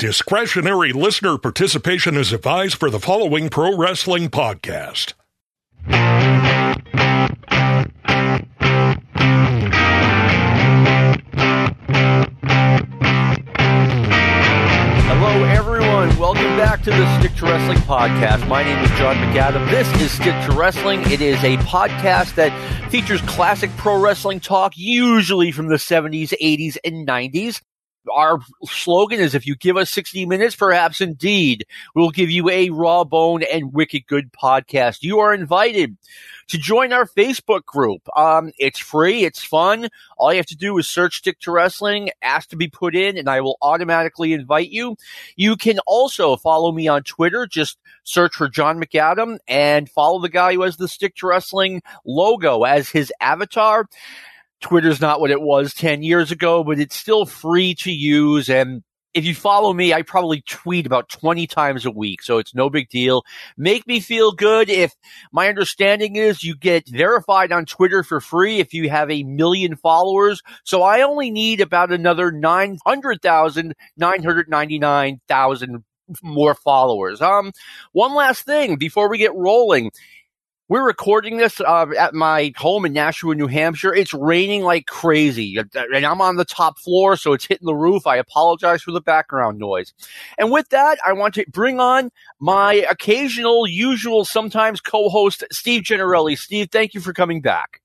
Discretionary listener participation is advised for the following pro wrestling podcast. Hello, everyone. Welcome back to the Stick to Wrestling podcast. My name is John McAdam. This is Stick to Wrestling. It is a podcast that features classic pro wrestling talk, usually from the 70s, 80s, and 90s our slogan is if you give us 60 minutes, perhaps indeed we'll give you a raw bone and wicked good podcast. You are invited to join our Facebook group. Um, it's free. It's fun. All you have to do is search stick to wrestling, ask to be put in, and I will automatically invite you. You can also follow me on Twitter. Just search for John McAdam and follow the guy who has the stick to wrestling logo as his avatar. Twitter's not what it was 10 years ago, but it's still free to use. And if you follow me, I probably tweet about 20 times a week. So it's no big deal. Make me feel good. If my understanding is you get verified on Twitter for free if you have a million followers. So I only need about another 900,000, 999,000 more followers. Um, one last thing before we get rolling. We're recording this uh, at my home in Nashua, New Hampshire. It's raining like crazy, and I'm on the top floor, so it's hitting the roof. I apologize for the background noise. And with that, I want to bring on my occasional, usual, sometimes co-host, Steve Generelli. Steve, thank you for coming back.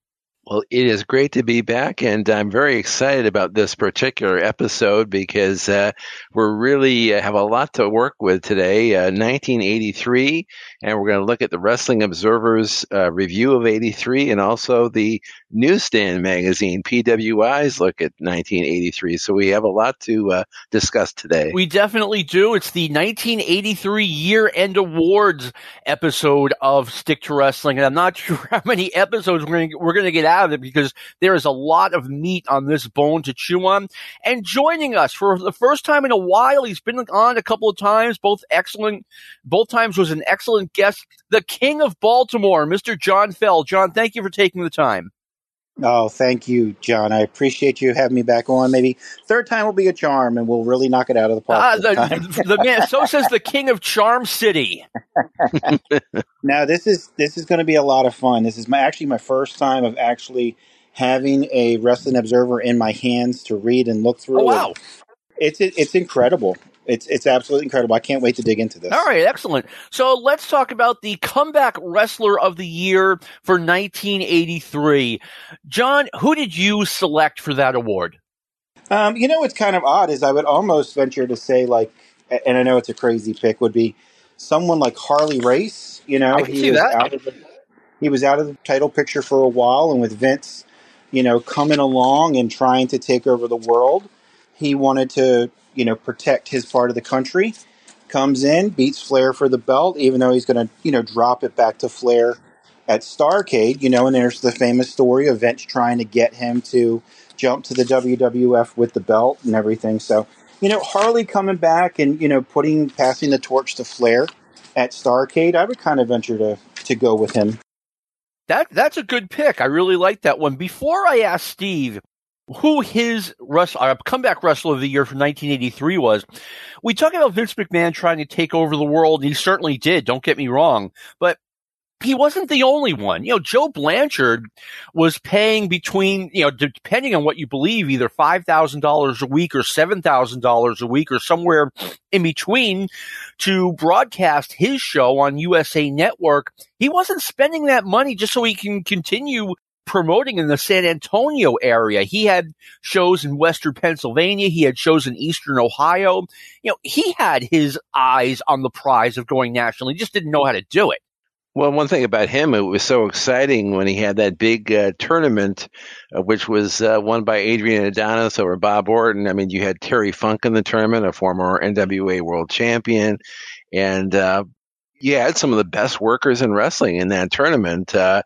Well, it is great to be back, and I'm very excited about this particular episode because uh, we're really uh, have a lot to work with today. Uh, 1983, and we're going to look at the Wrestling Observer's uh, review of 83 and also the Newsstand magazine, PWI's look at 1983. So we have a lot to uh, discuss today. We definitely do. It's the 1983 year end awards episode of Stick to Wrestling, and I'm not sure how many episodes we're going we're going to get out of it because there is a lot of meat on this bone to chew on. And joining us for the first time in a while, he's been on a couple of times, both excellent, both times was an excellent guest, the King of Baltimore, Mr. John Fell. John, thank you for taking the time. Oh, thank you, John. I appreciate you having me back on. Maybe third time will be a charm, and we'll really knock it out of the park. Ah, the, the man. So says the King of Charm City. now, this is this is going to be a lot of fun. This is my actually my first time of actually having a Wrestling Observer in my hands to read and look through. Oh, wow! It's it's incredible it's it's absolutely incredible. I can't wait to dig into this. All right, excellent. So let's talk about the comeback wrestler of the year for 1983. John, who did you select for that award? Um, you know, what's kind of odd is I would almost venture to say like, and I know it's a crazy pick, would be someone like Harley Race. You know, he was that. out of the he was out of the title picture for a while, and with Vince, you know, coming along and trying to take over the world, he wanted to you know protect his part of the country. Comes in, beats Flair for the belt, even though he's going to you know drop it back to Flair at Starcade. You know, and there's the famous story of Vince trying to get him to jump to the WWF with the belt and everything. So you know, Harley coming back and you know putting passing the torch to Flair at Starcade, I would kind of venture to to go with him. That that's a good pick. I really like that one. Before I ask Steve who his wrestler, uh, comeback wrestler of the year from 1983 was. We talk about Vince McMahon trying to take over the world. and He certainly did. Don't get me wrong, but he wasn't the only one. You know, Joe Blanchard was paying between, you know, depending on what you believe, either $5,000 a week or $7,000 a week or somewhere in between to broadcast his show on USA Network. He wasn't spending that money just so he can continue promoting in the San Antonio area. He had shows in Western Pennsylvania. He had shows in Eastern Ohio. You know, he had his eyes on the prize of going national. He just didn't know how to do it. Well, one thing about him, it was so exciting when he had that big uh, tournament, uh, which was uh, won by Adrian Adonis over Bob Orton. I mean, you had Terry Funk in the tournament, a former NWA world champion, and uh, you had some of the best workers in wrestling in that tournament. Uh,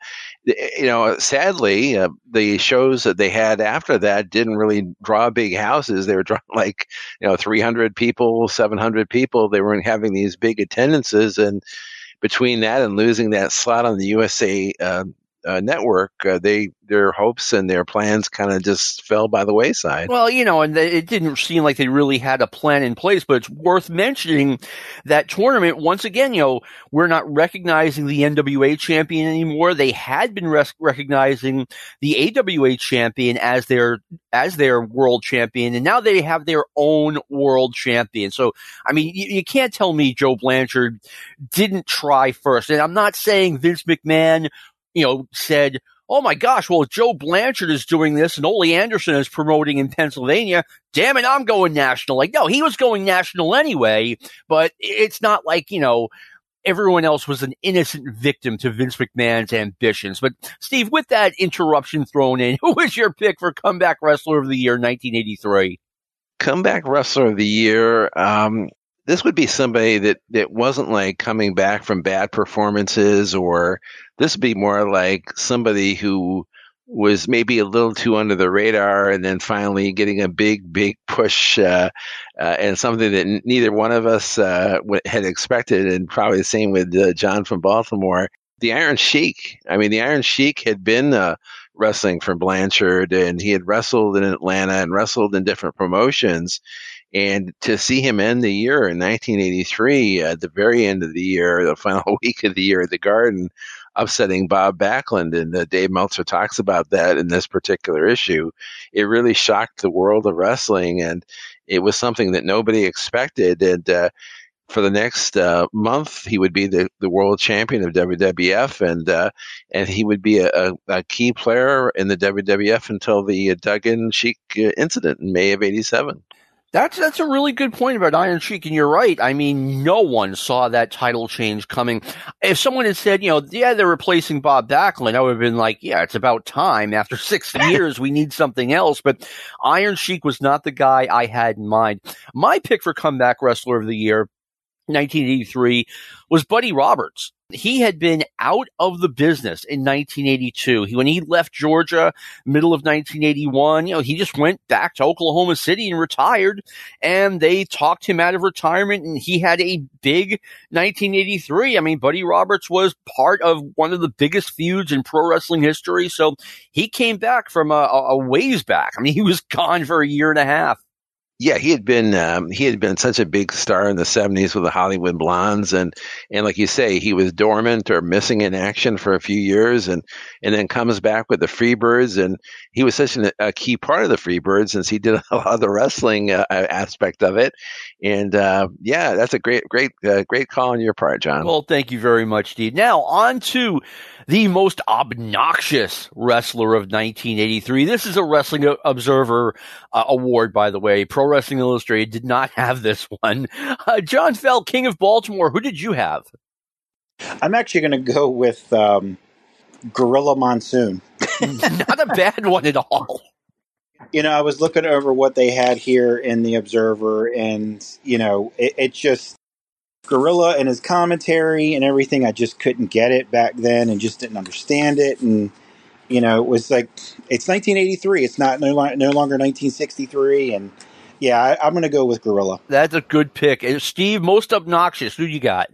you know, sadly, uh, the shows that they had after that didn't really draw big houses. They were drawing like, you know, 300 people, 700 people. They weren't having these big attendances. And between that and losing that slot on the USA uh, uh, network, uh, they their hopes and their plans kind of just fell by the wayside. Well, you know, and it didn't seem like they really had a plan in place, but it's worth mentioning that tournament once again. You know, we're not recognizing the NWA champion anymore. They had been res- recognizing the AWA champion as their as their world champion, and now they have their own world champion. So, I mean, you, you can't tell me Joe Blanchard didn't try first. And I'm not saying Vince McMahon, you know, said, oh my gosh, well, Joe Blanchard is doing this and Ole Anderson is promoting in Pennsylvania. Damn it, I'm going national. Like, no, he was going national anyway, but it's not like, you know, everyone else was an innocent victim to Vince McMahon's ambitions. But Steve, with that interruption thrown in, who was your pick for comeback wrestler of the year 1983? Comeback wrestler of the year. Um, this would be somebody that, that wasn't like coming back from bad performances or this would be more like somebody who was maybe a little too under the radar and then finally getting a big, big push uh, uh, and something that neither one of us uh, had expected. And probably the same with uh, John from Baltimore. The Iron Sheik. I mean, the Iron Sheik had been uh, wrestling for Blanchard and he had wrestled in Atlanta and wrestled in different promotions. And to see him end the year in 1983, at the very end of the year, the final week of the year at the Garden, upsetting Bob Backlund, and uh, Dave Meltzer talks about that in this particular issue. It really shocked the world of wrestling, and it was something that nobody expected. And uh, for the next uh, month, he would be the, the world champion of WWF, and uh, and he would be a, a, key player in the WWF until the Duggan Sheik uh, incident in May of '87. That's that's a really good point about Iron Sheik, and you're right. I mean, no one saw that title change coming. If someone had said, you know, yeah, they're replacing Bob Backlund, I would have been like, yeah, it's about time. After six years, we need something else. But Iron Sheik was not the guy I had in mind. My pick for comeback wrestler of the year 1983 was Buddy Roberts. He had been out of the business in 1982. He, when he left Georgia, middle of 1981, you know, he just went back to Oklahoma City and retired. And they talked him out of retirement, and he had a big 1983. I mean, Buddy Roberts was part of one of the biggest feuds in pro wrestling history. So he came back from uh, a, a ways back. I mean, he was gone for a year and a half. Yeah, he had been um, he had been such a big star in the '70s with the Hollywood Blondes, and and like you say, he was dormant or missing in action for a few years, and and then comes back with the Freebirds, and he was such an, a key part of the Freebirds since he did a lot of the wrestling uh, aspect of it, and uh, yeah, that's a great great uh, great call on your part, John. Well, thank you very much, Steve. Now on to the most obnoxious wrestler of 1983. This is a Wrestling Observer uh, award, by the way. Pro Wrestling Illustrated did not have this one. Uh, John Fell, King of Baltimore. Who did you have? I'm actually going to go with um, Gorilla Monsoon. not a bad one at all. You know, I was looking over what they had here in the Observer, and you know, it, it just Gorilla and his commentary and everything, I just couldn't get it back then and just didn't understand it. And, you know, it was like, it's 1983. It's not no, no longer 1963. And yeah, I, am going to go with Gorilla. That's a good pick. And Steve, most obnoxious, who you got?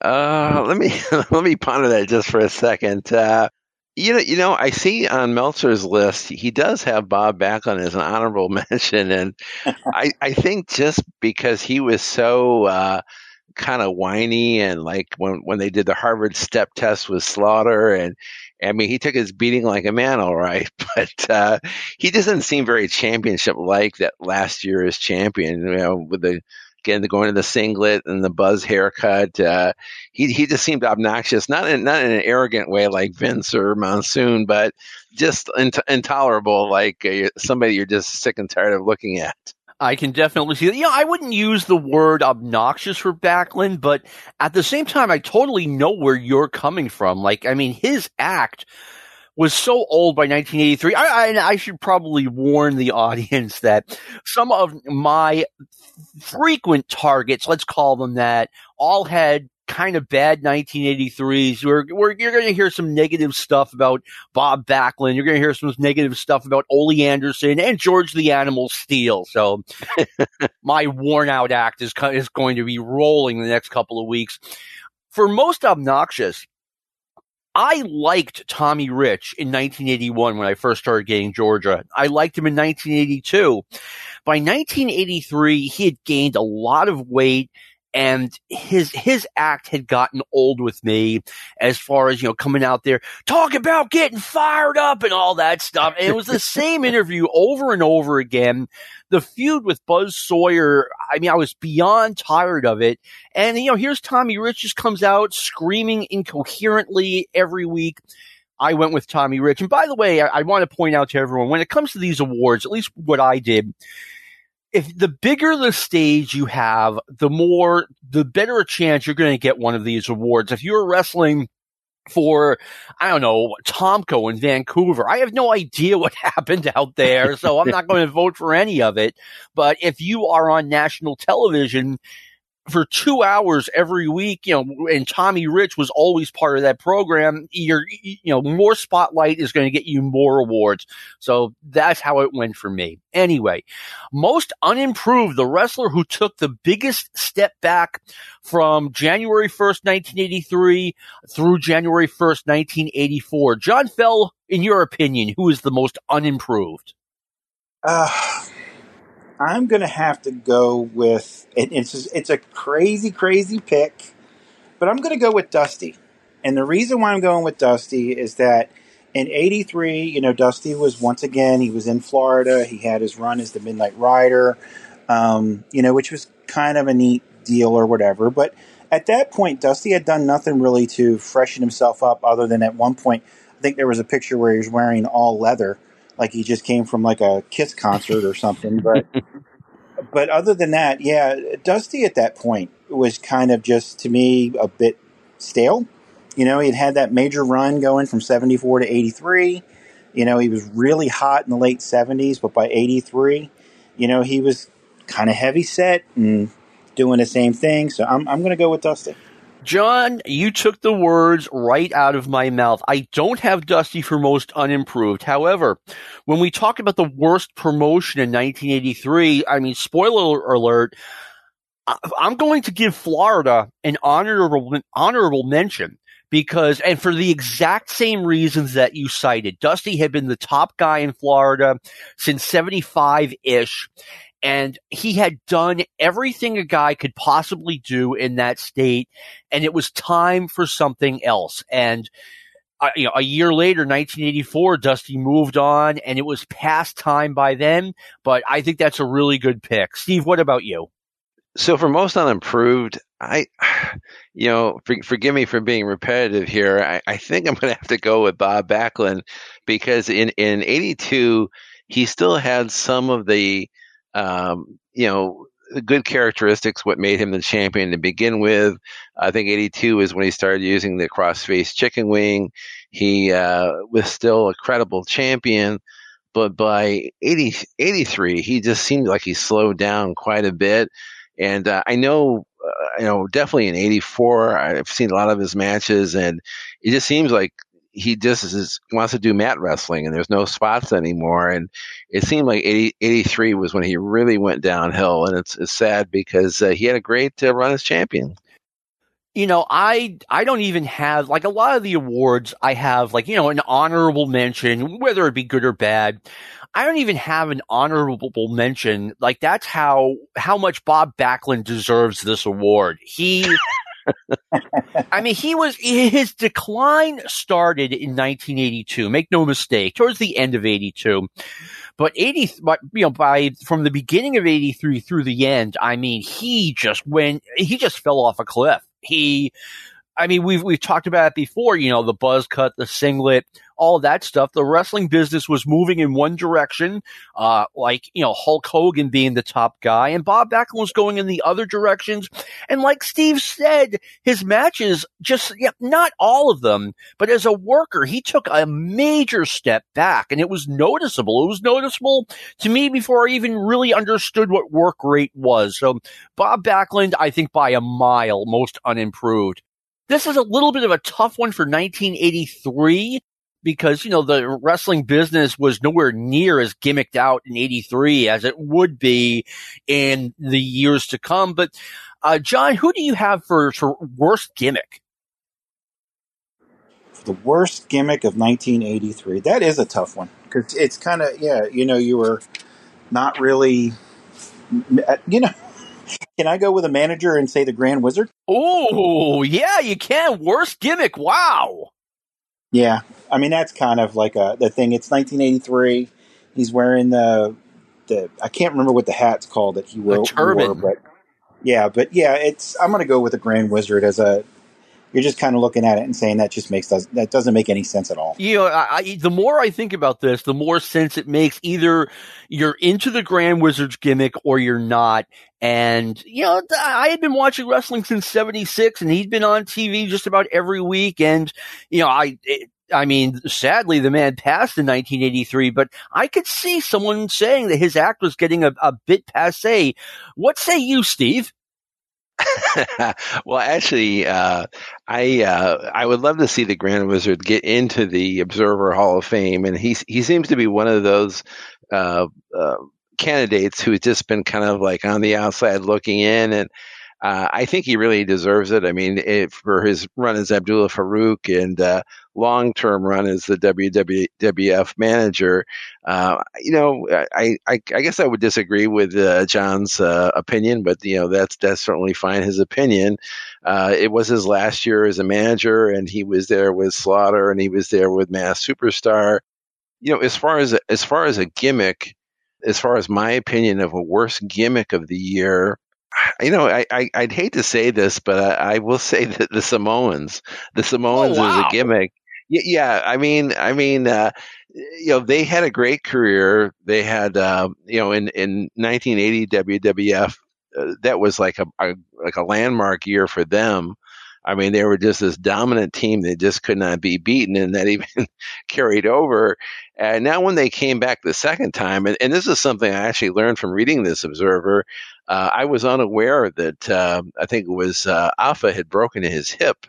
Uh, let me, let me ponder that just for a second. Uh, you know, you know, I see on Meltzer's list he does have Bob Backlund as an honorable mention, and I, I think just because he was so uh, kind of whiny and like when when they did the Harvard step test with Slaughter and I mean he took his beating like a man all right but uh, he doesn't seem very championship like that last year as champion you know with the again the going to the singlet and the buzz haircut uh, he he just seemed obnoxious not in not in an arrogant way like Vince or Monsoon but just int- intolerable like uh, somebody you're just sick and tired of looking at I can definitely see that. I wouldn't use the word obnoxious for Backlund, but at the same time, I totally know where you're coming from. Like, I mean, his act was so old by 1983. I, I, I should probably warn the audience that some of my frequent targets, let's call them that, all had kind of bad 1983s. We're, we're, you're going to hear some negative stuff about Bob Backlund. You're going to hear some negative stuff about Ole Anderson and George the Animal Steele. So my worn out act is, is going to be rolling the next couple of weeks. For most obnoxious, I liked Tommy Rich in 1981 when I first started getting Georgia. I liked him in 1982. By 1983, he had gained a lot of weight and his his act had gotten old with me as far as you know coming out there talk about getting fired up and all that stuff. And it was the same interview over and over again. The feud with buzz sawyer i mean i was beyond tired of it. And you know here's tommy rich just comes out screaming incoherently every week. I went with Tommy Rich. And by the way, I, I want to point out to everyone when it comes to these awards, at least what I did, if the bigger the stage you have, the more, the better a chance you're going to get one of these awards. If you're wrestling for, I don't know, Tomko in Vancouver. I have no idea what happened out there, so I'm not going to vote for any of it. But if you are on national television, for two hours every week, you know, and Tommy Rich was always part of that program. You're, you know, more spotlight is going to get you more awards. So that's how it went for me. Anyway, most unimproved, the wrestler who took the biggest step back from January 1st, 1983 through January 1st, 1984. John Fell, in your opinion, who is the most unimproved? Uh, I'm going to have to go with it, it's just, it's a crazy crazy pick, but I'm going to go with Dusty. And the reason why I'm going with Dusty is that in 83, you know, Dusty was once again, he was in Florida. He had his run as the Midnight Rider, um, you know, which was kind of a neat deal or whatever. But at that point, Dusty had done nothing really to freshen himself up other than at one point, I think there was a picture where he was wearing all leather like he just came from like a Kiss concert or something. But but other than that, yeah, Dusty at that point was kind of just to me a bit stale. You know, he'd had that major run going from '74 to '83. You know, he was really hot in the late '70s, but by '83, you know, he was kind of heavy set and doing the same thing. So I'm I'm going to go with Dusty. John, you took the words right out of my mouth. I don't have Dusty for most unimproved. However, when we talk about the worst promotion in 1983, I mean, spoiler alert, I'm going to give Florida an honorable, honorable mention because, and for the exact same reasons that you cited, Dusty had been the top guy in Florida since 75 ish and he had done everything a guy could possibly do in that state, and it was time for something else. And uh, you know, a year later, 1984, Dusty moved on, and it was past time by then. But I think that's a really good pick. Steve, what about you? So for most unimproved, I, you know, for, forgive me for being repetitive here. I, I think I'm going to have to go with Bob Backlund because in in '82 he still had some of the um, you know, the good characteristics, what made him the champion to begin with. I think 82 is when he started using the cross-face chicken wing. He uh, was still a credible champion, but by 80, 83, he just seemed like he slowed down quite a bit. And uh, I know, uh, you know, definitely in 84, I've seen a lot of his matches, and it just seems like he just is, wants to do mat wrestling and there's no spots anymore. And it seemed like 80, 83 was when he really went downhill. And it's, it's sad because uh, he had a great uh, run as champion. You know, I I don't even have like a lot of the awards I have like, you know, an honorable mention, whether it be good or bad. I don't even have an honorable mention. Like that's how how much Bob Backlund deserves this award. He I mean, he was his decline started in 1982. Make no mistake, towards the end of 82. But 80, but you know, by from the beginning of 83 through the end, I mean, he just went, he just fell off a cliff. He, I mean, we've we've talked about it before. You know, the buzz cut, the singlet, all that stuff. The wrestling business was moving in one direction, uh, like, you know, Hulk Hogan being the top guy and Bob Backlund was going in the other directions. And like Steve said, his matches just, yeah, not all of them, but as a worker, he took a major step back and it was noticeable. It was noticeable to me before I even really understood what work rate was. So Bob Backlund, I think by a mile, most unimproved. This is a little bit of a tough one for 1983 because, you know, the wrestling business was nowhere near as gimmicked out in 83 as it would be in the years to come. But, uh, John, who do you have for, for worst gimmick? The worst gimmick of 1983. That is a tough one because it's kind of yeah. You know, you were not really. You know, can I go with a manager and say the Grand Wizard? Oh, yeah, you can. Worst gimmick. Wow. Yeah, I mean that's kind of like a the thing. It's 1983. He's wearing the the I can't remember what the hat's called that he wore, turban. wore, but yeah, but yeah, it's I'm going to go with the Grand Wizard as a. You're just kind of looking at it and saying that just makes that doesn't make any sense at all. You know, I, I, the more I think about this, the more sense it makes. Either you're into the Grand Wizard's gimmick or you're not. And, you know, I had been watching wrestling since 76 and he'd been on TV just about every week. And, you know, I, it, I mean, sadly, the man passed in 1983, but I could see someone saying that his act was getting a, a bit passe. What say you, Steve? well, actually, uh, I uh, I would love to see the Grand Wizard get into the Observer Hall of Fame, and he he seems to be one of those uh, uh candidates who's just been kind of like on the outside looking in, and uh, I think he really deserves it. I mean, it, for his run as Abdullah Farouk and uh, long term run as the WWF manager, uh, you know, I, I, I, guess I would disagree with uh, John's uh, opinion, but you know, that's that's certainly fine. His opinion. It was his last year as a manager, and he was there with Slaughter, and he was there with Masked Superstar. You know, as far as as far as a gimmick, as far as my opinion of a worst gimmick of the year, you know, I, I would hate to say this, but I, I, will say that the Samoans, the Samoans oh, wow. is a gimmick. Yeah, yeah, I mean, I mean, uh, you know, they had a great career. They had, uh, you know, in in 1980 WWF, uh, that was like a, a like a landmark year for them. I mean, they were just this dominant team that just could not be beaten, and that even carried over. And now, when they came back the second time, and, and this is something I actually learned from reading this Observer, uh, I was unaware that uh, I think it was uh, Afa had broken his hip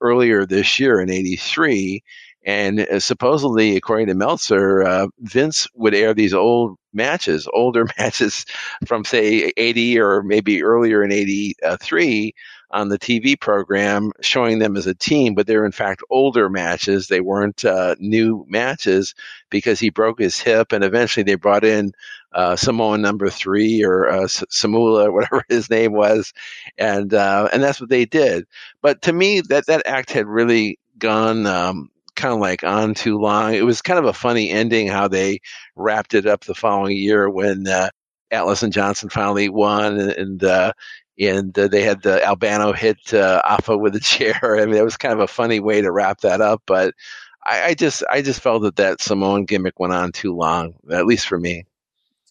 earlier this year in '83, and uh, supposedly, according to Meltzer, uh, Vince would air these old matches, older matches from say '80 or maybe earlier in '83 on the TV program, showing them as a team, but they're in fact older matches. They weren't uh, new matches because he broke his hip, and eventually they brought in uh, Samoan number three or uh, Samula, whatever his name was, and uh, and that's what they did. But to me, that that act had really gone. Um, kind of like on too long. It was kind of a funny ending how they wrapped it up the following year when uh, Atlas and Johnson finally won, and, and uh, and uh, they had the Albano hit uh, Afa with a chair. I mean, it was kind of a funny way to wrap that up, but I, I, just I just felt that that Samoan gimmick went on too long, at least for me.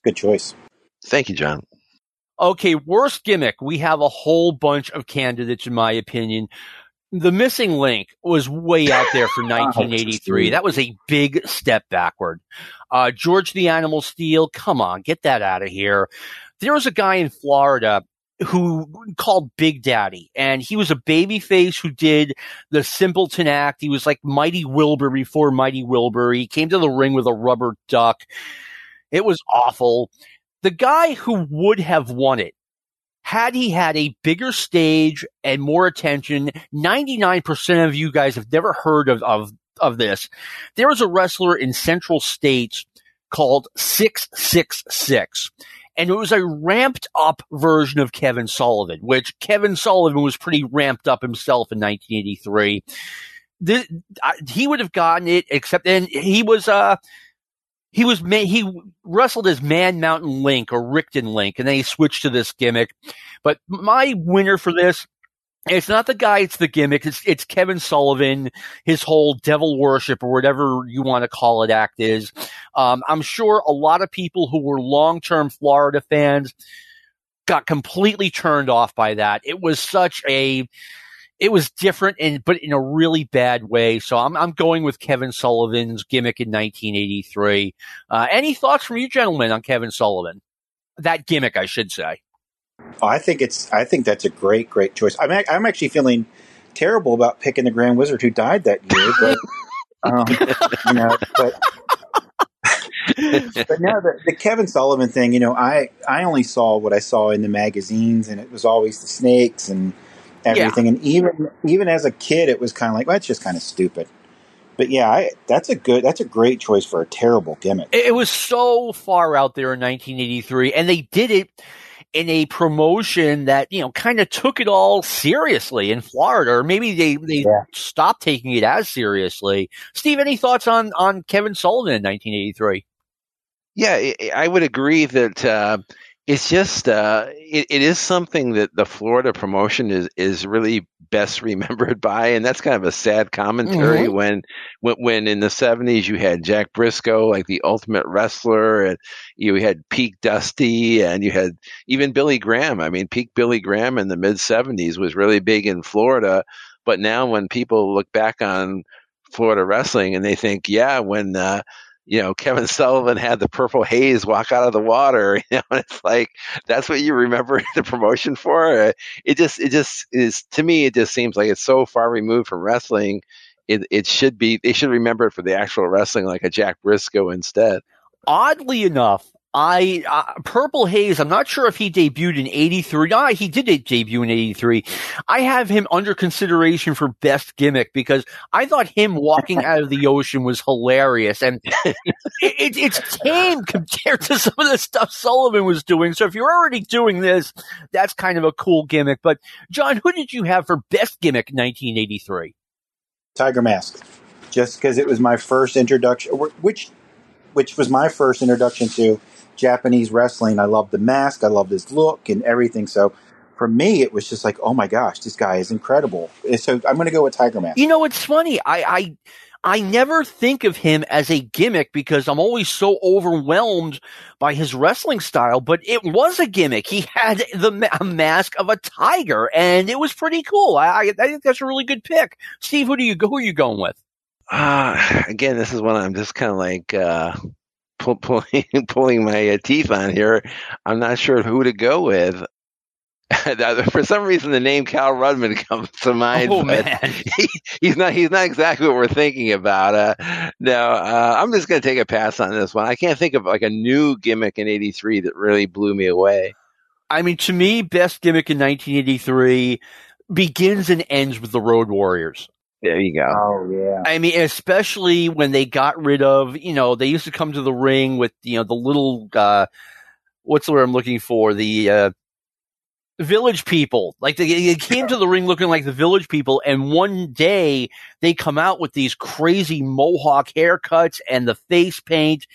Good choice. Thank you, John. Okay, worst gimmick. We have a whole bunch of candidates, in my opinion. The missing link was way out there for 1983. that was a big step backward. Uh, George the Animal Steele, come on, get that out of here. There was a guy in Florida who called Big Daddy, and he was a baby face who did the simpleton act. He was like Mighty Wilbur before Mighty Wilbur. He came to the ring with a rubber duck. It was awful. The guy who would have won it had he had a bigger stage and more attention. 99% of you guys have never heard of, of, of this. There was a wrestler in Central States called 666 and it was a ramped up version of Kevin Sullivan, which Kevin Sullivan was pretty ramped up himself in 1983. This, he would have gotten it, except and he was uh he was he wrestled as Man Mountain Link or Rickton Link, and then he switched to this gimmick. But my winner for this it's not the guy, it's the gimmick. It's, it's Kevin Sullivan, his whole devil worship or whatever you want to call it act is. Um, I'm sure a lot of people who were long-term Florida fans got completely turned off by that. It was such a, it was different and, but in a really bad way. So I'm, I'm going with Kevin Sullivan's gimmick in 1983. Uh, any thoughts from you gentlemen on Kevin Sullivan? That gimmick, I should say. Oh, I think it's. I think that's a great, great choice. I'm. I'm actually feeling terrible about picking the Grand Wizard who died that year, but um, you know, but but now the, the Kevin Sullivan thing. You know, I I only saw what I saw in the magazines, and it was always the snakes and everything. Yeah. And even even as a kid, it was kind of like, well, that's just kind of stupid. But yeah, I, that's a good, that's a great choice for a terrible gimmick. It, it was so far out there in 1983, and they did it in a promotion that you know kind of took it all seriously in Florida, or maybe they they Yeah. stopped taking it as seriously. Steve, any thoughts on on Kevin Sullivan in 1983? Yeah, I- would agree that uh, it's just uh, it, it is something that the Florida promotion is is really best remembered by, and that's kind of a sad commentary when, when when in the seventies you had Jack Briscoe like the ultimate wrestler, and you had peak Dusty, and you had even Billy Graham. I mean, peak Billy Graham in the mid seventies was really big in Florida, but now when people look back on Florida wrestling and they think, yeah, when uh, you know, Kevin Sullivan had the purple haze walk out of the water. You know, and it's like that's what you remember the promotion for. It just, it just is to me. It just seems like it's so far removed from wrestling. It, it should be. They should remember it for the actual wrestling, like a Jack Briscoe instead. Oddly enough, I uh, Purple Haze. I'm not sure if he debuted in '83. Ah, he did debut in '83. I have him under consideration for best gimmick because I thought him walking out of the ocean was hilarious, and it, it, it's tame compared to some of the stuff Sullivan was doing. So if you're already doing this, that's kind of a cool gimmick. But John, who did you have for best gimmick 1983? Tiger Mask, just because it was my first introduction, which which was my first introduction to Japanese wrestling. I loved the mask, I loved his look and everything. So for me, it was just like, oh my gosh, this guy is incredible. So I'm going to go with Tiger Mask. You know, it's funny. I, I, I never think of him as a gimmick because I'm always so overwhelmed by his wrestling style, but it was a gimmick. He had the mask of a tiger and it was pretty cool. I, I, think that's a really good pick. Steve, who do you? Who are you going with? Uh, again, this is one I'm just kind of like uh, pull, pulling pulling my uh, teeth on here. I'm not sure who to go with. For some reason, the name Cal Rudman comes to mind. Oh man. he, he's not. He's not exactly what we're thinking about. Uh, no, uh, I'm just going to take a pass on this one. I can't think of like a new gimmick in '83 that really blew me away. I mean, to me, best gimmick in 1983 begins and ends with the Road Warriors. There you go. Oh yeah. I mean, especially when they got rid of, you know, they used to come to the ring with, you know, the little, uh, what's the word I'm looking for? The, uh, village people. Like they, they came to the ring looking like the village people. And one day they come out with these crazy mohawk haircuts and the face paint.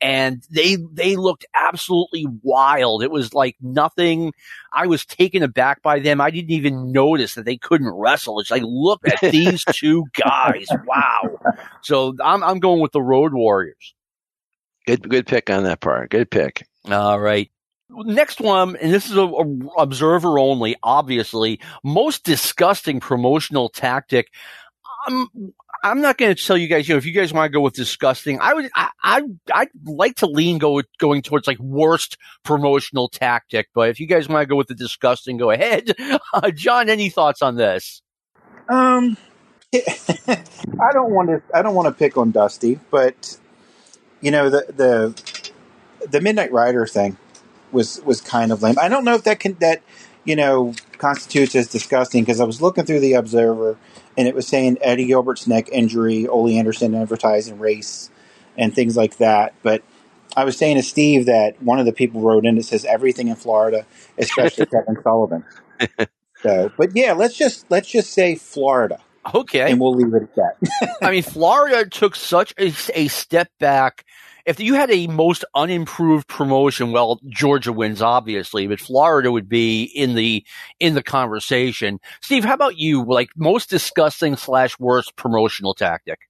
And they, they looked absolutely wild. It was like nothing. I was taken aback by them. I didn't even notice that they couldn't wrestle. It's like, look at these two guys. Wow. So I'm, I'm going with the Road Warriors. Good, good pick on that part. Good pick. All right. Next one, and this is a, a observer only, obviously, most disgusting promotional tactic. Um, I'm not going to tell you guys, you know, if you guys want to go with disgusting, I would, I, I, I'd like to lean go going towards like worst promotional tactic. But if you guys want to go with the disgusting, go ahead. Uh, John, any thoughts on this? Um, I don't want to. I don't want to pick on Dusty, but you know the the the Midnight Rider thing was was kind of lame. I don't know if that can that you know constitutes as disgusting because I was looking through the Observer and it was saying Eddie Gilbert's neck injury, Ole Anderson advertising race, and things like that. But I was saying to Steve that one of the people wrote in that says everything in Florida, especially Kevin Sullivan. So, but yeah, let's just let's just say Florida, Okay. and we'll leave it at that. I mean, Florida took such a, a step back. If you had a most unimproved promotion, well, Georgia wins obviously, but Florida would be in the in the conversation. Steve, how about you? Like most disgusting slash worst promotional tactic?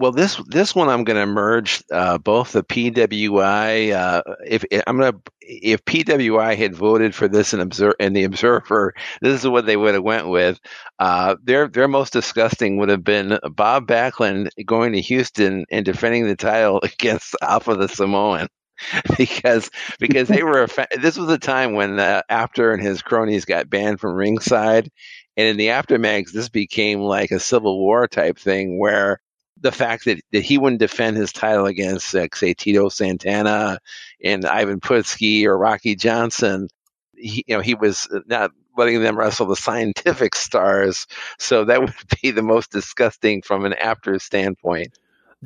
Well, this this one I'm going to merge uh, both the PWI. Uh, if I'm going to, if PWI had voted for this in observe in the Observer, this is what they would have went with. Uh, their their most disgusting would have been Bob Backlund going to Houston and defending the title against Afa the Samoan. because because they were this was a time when uh, Afa and his cronies got banned from ringside, and in the aftermath, this became like a civil war type thing where the fact that, that he wouldn't defend his title against, like, say, Tito Santana and Ivan Putski or Rocky Johnson, he, you know, he was not letting them wrestle the scientific stars. So that would be the most disgusting from an Afa standpoint.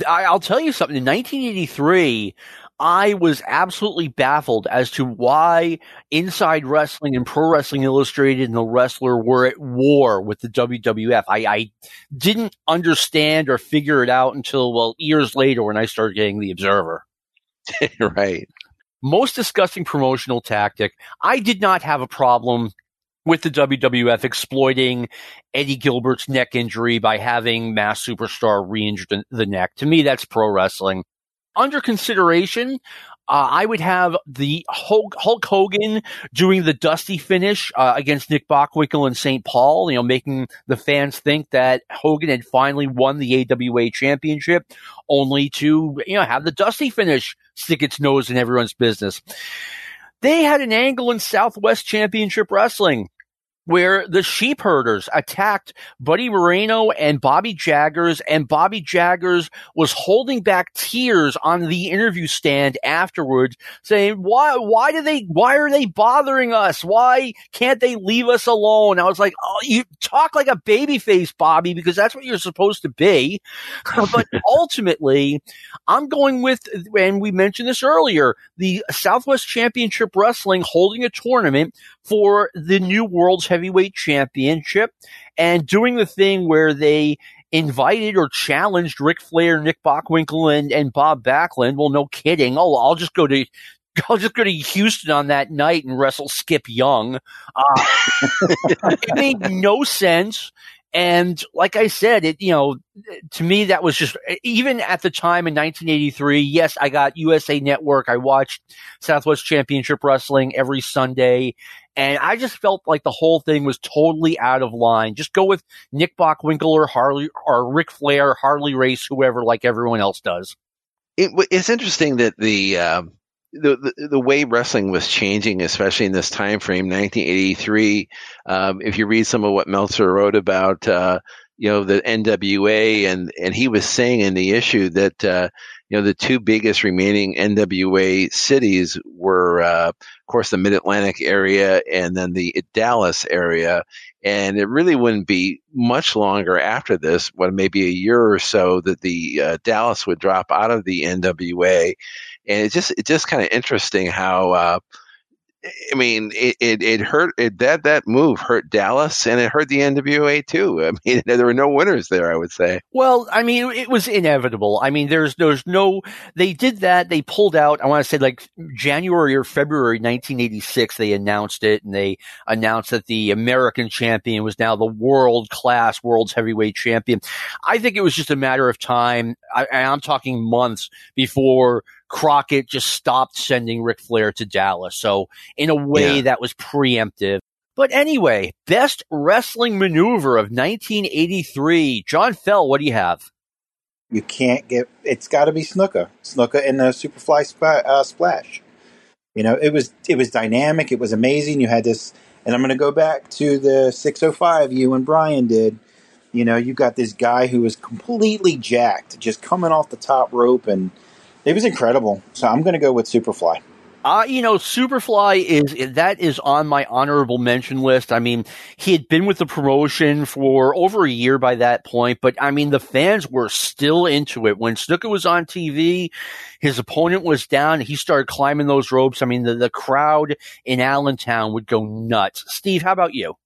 I, will tell you something. In 1983, I was absolutely baffled as to why Inside Wrestling and Pro Wrestling Illustrated and the Wrestler were at war with the WWF. I, I didn't understand or figure it out until, well, years later when I started getting the Observer. right. Most disgusting promotional tactic. I did not have a problem with the WWF exploiting Eddie Gilbert's neck injury by having Masked Superstar re-injure the neck. To me, that's pro wrestling. Under consideration, uh, I would have the Hulk, Hulk, Hogan doing the dusty finish uh, against Nick Bockwinkel in St. Paul, you know, making the fans think that Hogan had finally won the AWA championship, only to, you know, have the dusty finish stick its nose in everyone's business. They had an angle in Southwest Championship Wrestling where the sheep herders attacked Buddy Moreno and Bobby Jaggers, and Bobby Jaggers was holding back tears on the interview stand afterwards, saying, "Why? Why do they? Why are they bothering us? Why can't they leave us alone?" I was like, "Oh, you talk like a baby face, Bobby, because that's what you're supposed to be." Uh, but ultimately, I'm going with, and we mentioned this earlier, the Southwest Championship Wrestling holding a tournament for the new world's heavyweight championship and doing the thing where they invited or challenged Ric Flair, Nick Bockwinkel, and, and Bob Backlund. Well, no kidding. Oh, I'll just go to I'll just go to Houston on that night and wrestle Skip Young. Uh, it made no sense. And like I said, it, you know, to me, that was just, even at the time in 1983, yes, I got USA Network. I watched Southwest Championship Wrestling every Sunday. And I just felt like the whole thing was totally out of line. Just go with Nick Bockwinkel or Harley or Ric Flair, Harley Race, whoever, like everyone else does. It, it's interesting that the, uh, the, the, the way wrestling was changing, especially in this time frame, 1983. Um, if you read some of what Meltzer wrote about, uh, you know, the NWA, and and he was saying in the issue that uh, you know the two biggest remaining NWA cities were, uh, of course, the Mid Atlantic area and then the Dallas area. And it really wouldn't be much longer after this, what maybe a year or so, that the uh, Dallas would drop out of the NWA and it's just it's just kind of interesting how uh, I mean it, it, it hurt it, that that move hurt Dallas and it hurt the NWA too. I mean there were no winners there. I would say. Well, I mean it was inevitable. I mean there's there's no they did that they pulled out. I want to say like January or February 1986 they announced it and they announced that the American champion was now the world class world's heavyweight champion. I think it was just a matter of time. I, I'm talking months before Crockett just stopped sending Ric Flair to Dallas. So in a way yeah. that was preemptive. But anyway, best wrestling maneuver of 1983. John Fell, what do you have? You can't get. It's got to be Snuka. Snuka in the Superfly sp- uh, splash. You know, it was it was dynamic. It was amazing. You had this, and I'm going to go back to the 605 you and Brian did. You know, you got this guy who was completely jacked, just coming off the top rope and it was incredible. So I'm going to go with Superfly. Uh, you know, Superfly is that is on my honorable mention list. I mean, he had been with the promotion for over a year by that point, but I mean, the fans were still into it. When Snuka was on TV, his opponent was down. He started climbing those ropes. I mean, the, the crowd in Allentown would go nuts. Steve, how about you?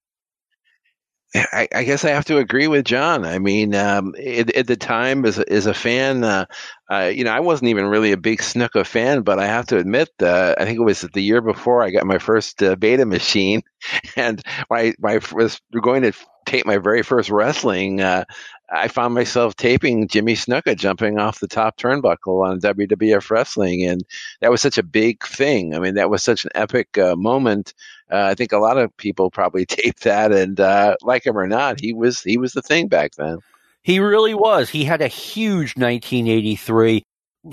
I, I, guess I have to agree with John. I mean, um, at, the time, as a, as a fan, uh, uh, you know, I wasn't even really a big Snuka fan, but I have to admit, uh, I think it was the year before I got my first uh, beta machine, and I, I was going to tape my very first wrestling. Uh, I found myself taping Jimmy Snuka jumping off the top turnbuckle on WWF Wrestling, and that was such a big thing. I mean, that was such an epic uh, moment. Uh, I think a lot of people probably taped that, and uh, like him or not, he was he was the thing back then. He really was. He had a huge 1983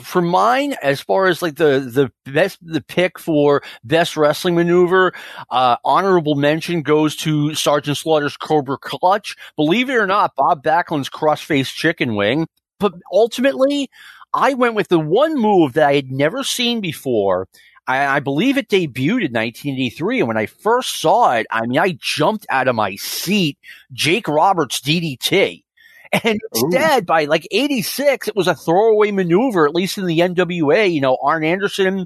for mine, as far as like the the best the pick for best wrestling maneuver, uh, honorable mention goes to Sergeant Slaughter's Cobra Clutch. Believe it or not, Bob Backlund's crossface chicken wing. But ultimately, I went with the one move that I had never seen before. I, I, believe it debuted in 1983. And when I first saw it, I mean, I jumped out of my seat. Jake Roberts DDT. And instead, Ooh. by like 86, it was a throwaway maneuver, at least in the NWA. You know, Arn Anderson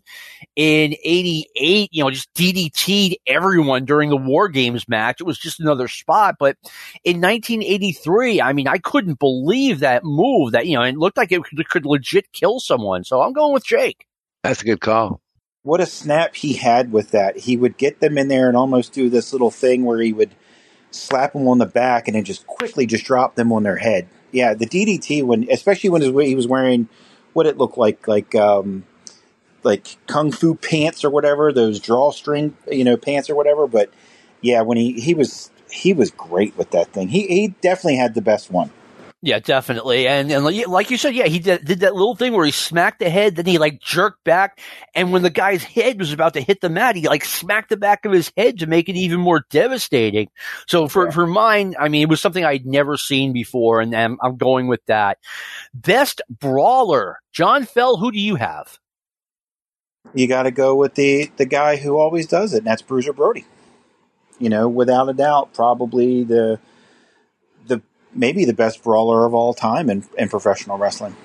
in 88, you know, just DDT'd everyone during the War Games match. It was just another spot. But in 1983, I mean, I couldn't believe that move that, you know, it looked like it could, could legit kill someone. So I'm going with Jake. That's a good call what a snap he had with that. He would get them in there and almost do this little thing where he would slap them on the back and then just quickly just drop them on their head. Yeah, the DDT when, especially when he was wearing what it looked like, like um, like kung fu pants or whatever, those drawstring you know pants or whatever. But yeah, when he he was he was great with that thing. He he definitely had the best one. Yeah, definitely. And, and like you said, yeah, he did, did, that little thing where he smacked the head, then he like jerked back. And when the guy's head was about to hit the mat, he like smacked the back of his head to make it even more devastating. So for, yeah. for mine, I mean, it was something I'd never seen before. And I'm, I'm going with that. Best brawler, John Fell, who do you have? You got to go with the, the guy who always does it, and that's Bruiser Brody. You know, without a doubt, probably the, maybe the best brawler of all time in, in professional wrestling.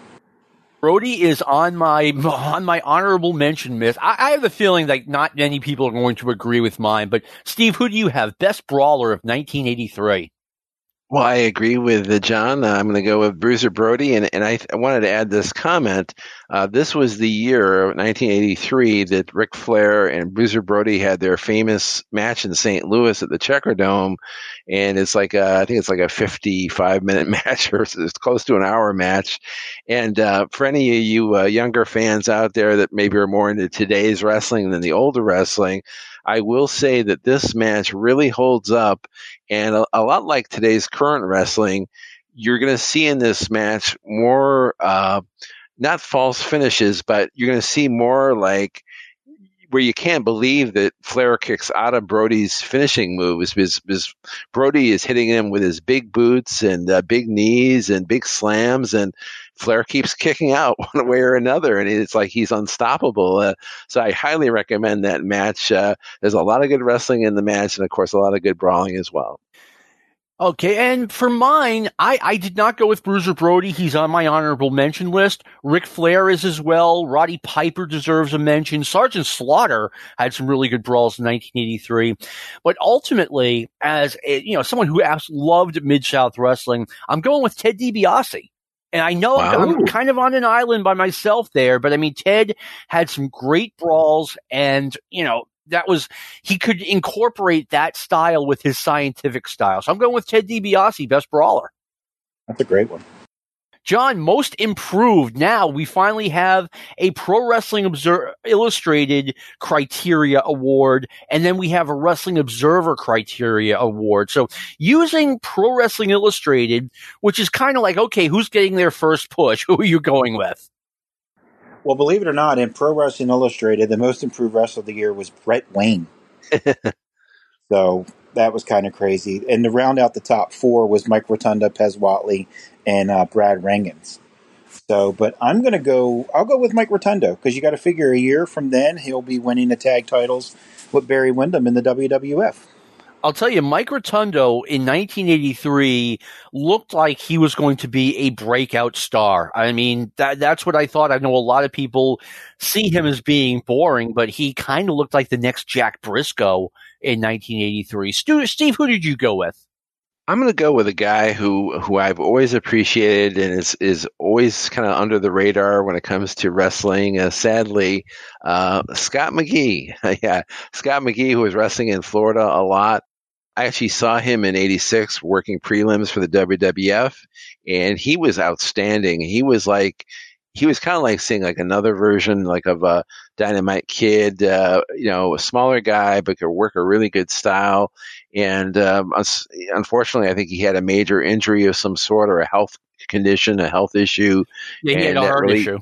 Brody is on my on my honorable mention list. I, I, have a feeling that not many people are going to agree with mine. But Steve, who do you have? Best brawler of 1983. Well, I agree with John. Uh, I'm going to go with Bruiser Brody, and, and I, I wanted to add this comment. Uh, this was the year, 1983, that Ric Flair and Bruiser Brody had their famous match in St. Louis at the Checker Dome, and it's like a, I think it's like a 55 minute match, or it's close to an hour match. And uh, for any of you uh, younger fans out there that maybe are more into today's wrestling than the older wrestling, I will say that this match really holds up, and a, a lot like today's current wrestling, you're going to see in this match more, uh, not false finishes, but you're going to see more like where you can't believe that Flair kicks out of Brody's finishing moves because, Brody is hitting him with his big boots and uh, big knees and big slams, and Flair keeps kicking out one way or another, and it's like he's unstoppable. Uh, so I highly recommend that match. Uh, there's a lot of good wrestling in the match, and of course, a lot of good brawling as well. Okay, and for mine, I, I did not go with Bruiser Brody. He's on my honorable mention list. Ric Flair is as well. Roddy Piper deserves a mention. Sergeant Slaughter had some really good brawls in 1983. But ultimately, as a, you know, someone who loved Mid South wrestling, I'm going with Ted DiBiase. And I know wow. I'm kind of on an island by myself there, but I mean, Ted had some great brawls and, you know, that was, he could incorporate that style with his scientific style. So I'm going with Ted DiBiase, best brawler. That's a great one. John, most improved. Now we finally have a Pro Wrestling Observer Illustrated criteria award, and then we have a Wrestling Observer criteria award. So using Pro Wrestling Illustrated, which is kind of like, okay, who's getting their first push? Who are you going with? Well, believe it or not, in Pro Wrestling Illustrated, the most improved wrestler of the year was Brett Wayne. so that was kind of crazy. And to round out the top four was Mike Rotunda, Pez Whatley, and uh, Brad Rheingans. So, but I'm going to go. I'll go with Mike Rotunda because you got to figure a year from then he'll be winning the tag titles with Barry Windham in the WWF. I'll tell you, Mike Rotundo in 1983 looked like he was going to be a breakout star. I mean, that, that's what I thought. I know a lot of people see him as being boring, but he kind of looked like the next Jack Brisco in 1983. Stu, Steve, who did you go with? I'm going to go with a guy who who I've always appreciated and is is always kind of under the radar when it comes to wrestling. Uh, sadly, uh, Scott McGee. yeah, Scott McGee, who was wrestling in Florida a lot. I actually saw him in 86 working prelims for the WWF and he was outstanding. He was like, he was kind of like seeing like another version like of a dynamite kid, uh, you know, a smaller guy, but could work a really good style. And, um, unfortunately, I think he had a major injury of some sort or a health condition, a health issue. Yeah, he had a heart really, issue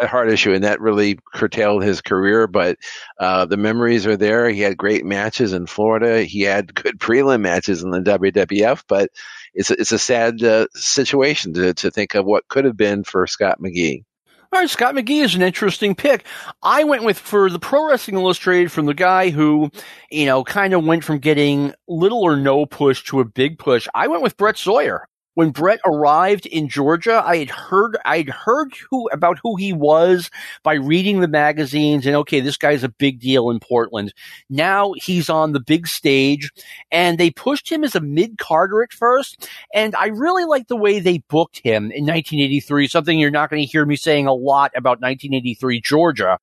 a heart issue, and that really curtailed his career. But uh, the memories are there. He had great matches in Florida. He had good prelim matches in the WWF. But it's a, it's a sad uh, situation to to think of what could have been for Scott McGee. All right, Scott McGee is an interesting pick. I went with for the Pro Wrestling Illustrated from the guy who, you know, kind of went from getting little or no push to a big push. I went with Brett Sawyer when Brett arrived in Georgia, I had heard I'd heard who about who he was by reading the magazines and okay, this guy's a big deal in Portland. Now he's on the big stage and they pushed him as a mid carder at first. And I really like the way they booked him in 1983, something you're not going to hear me saying a lot about 1983 Georgia.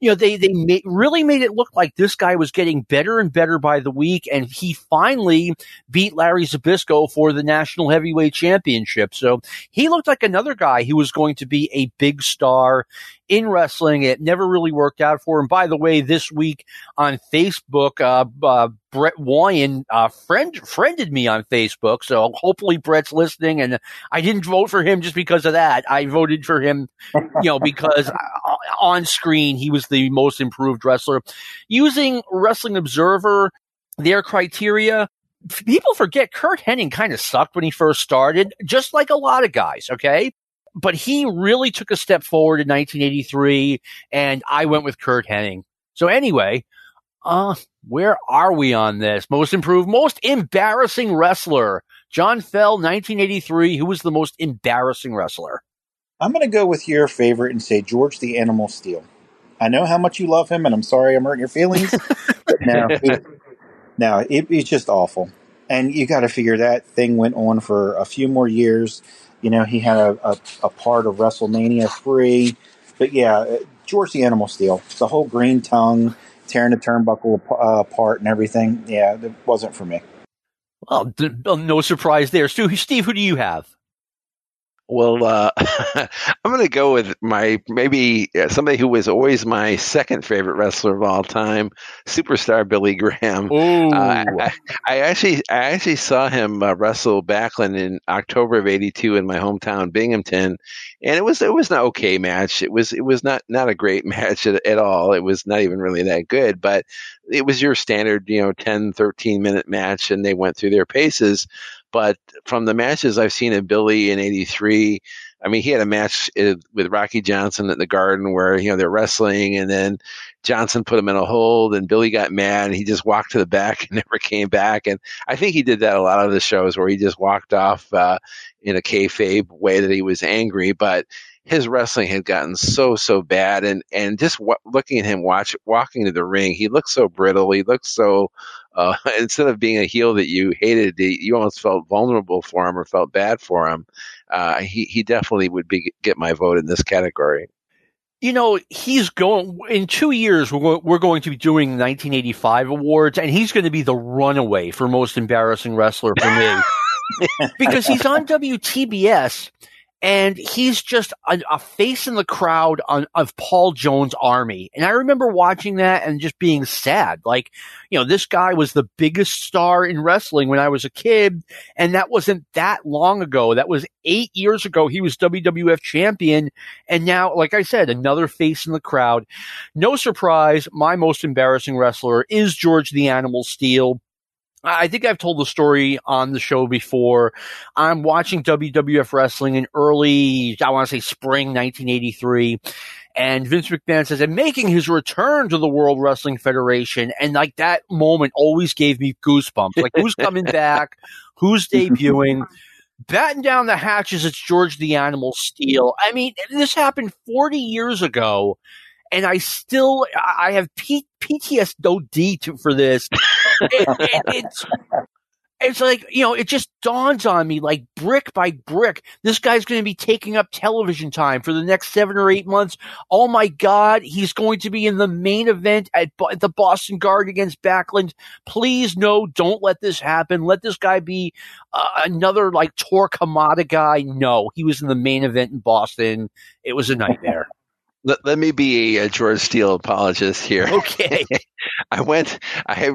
You know, they, they really made it look like this guy was getting better and better by the week. And he finally beat Larry Zbyszko for the national heavyweight championship. So he looked like another guy who was going to be a big star in wrestling. It never really worked out for him. By the way, this week on Facebook, uh, uh, Brett Wayne uh, friend friended me on Facebook, so hopefully Brett's listening. And I didn't vote for him just because of that. I voted for him, you know, because uh, on screen he was the most improved wrestler. Using Wrestling Observer, their criteria, people forget Curt Hennig kind of sucked when he first started, just like a lot of guys. Okay, but he really took a step forward in 1983, and I went with Curt Hennig. So anyway, uh, where are we on this? Most improved, most embarrassing wrestler. John Fell, 1983. Who was the most embarrassing wrestler? I'm going to go with your favorite and say George the Animal Steele. I know how much you love him, and I'm sorry I'm hurting your feelings. but no, he, no, it, it's just awful. And you got to figure that thing went on for a few more years. You know, he had a, a, a part of WrestleMania 3. But yeah, uh, George the Animal Steele, the whole green tongue, tearing the turnbuckle uh, apart and everything. Yeah, it wasn't for me. Well, no surprise there. Steve, who do you have? Well, uh, I'm going to go with my maybe uh, somebody who was always my second favorite wrestler of all time, superstar Billy Graham. Uh, I, I, actually I actually saw him uh, wrestle Backlund in October of '82 in my hometown Binghamton, and it was it was an okay match. It was it was not not a great match at, at all. It was not even really that good, but it was your standard you know 10 13 minute match, and they went through their paces. But from the matches I've seen of Billy in '83, I mean, he had a match uh, with Rocky Johnson at the Garden where you know they're wrestling, and then Johnson put him in a hold, and Billy got mad, and he just walked to the back and never came back. And I think he did that a lot of the shows where he just walked off uh, in a kayfabe way that he was angry, but his wrestling had gotten so so bad and and just w- looking at him watch walking to the ring he looked so brittle he looked so uh, instead of being a heel that you hated, you almost felt vulnerable for him or felt bad for him. Uh, he he definitely would be get my vote in this category. You know, he's going in two years. We're we're going to be doing 1985 awards, and he's going to be the runaway for most embarrassing wrestler for me because he's on WTBS and he's just a, a, face in the crowd on, of Paul Jones' army. And I remember watching that and just being sad. Like, you know, this guy was the biggest star in wrestling when I was a kid, and that wasn't that long ago. That was eight years ago. He was WWF champion, and now, like I said, another face in the crowd. No surprise, my most embarrassing wrestler is George the Animal Steele. I think I've told the story on the show before. I'm watching WWF wrestling in early, I want to say spring 1983. And Vince McMahon says, I'm making his return to the World Wrestling Federation. And like that moment always gave me goosebumps. Like who's coming back? Who's debuting? Batten down the hatches, it's George the Animal Steele. I mean, this happened 40 years ago and I still I have P- PTSD to, for this. it, it, it's it's like you know it just dawns on me like brick by brick this guy's going to be taking up television time for the next seven or eight months. Oh my god he's going to be in the main event at, at the boston guard against backlund. Please no don't let this happen. Let this guy be uh, another like Tor Kamata guy. No he was in the main event in boston. It was a nightmare let, let me be a, George Steele apologist here. Okay. I went. I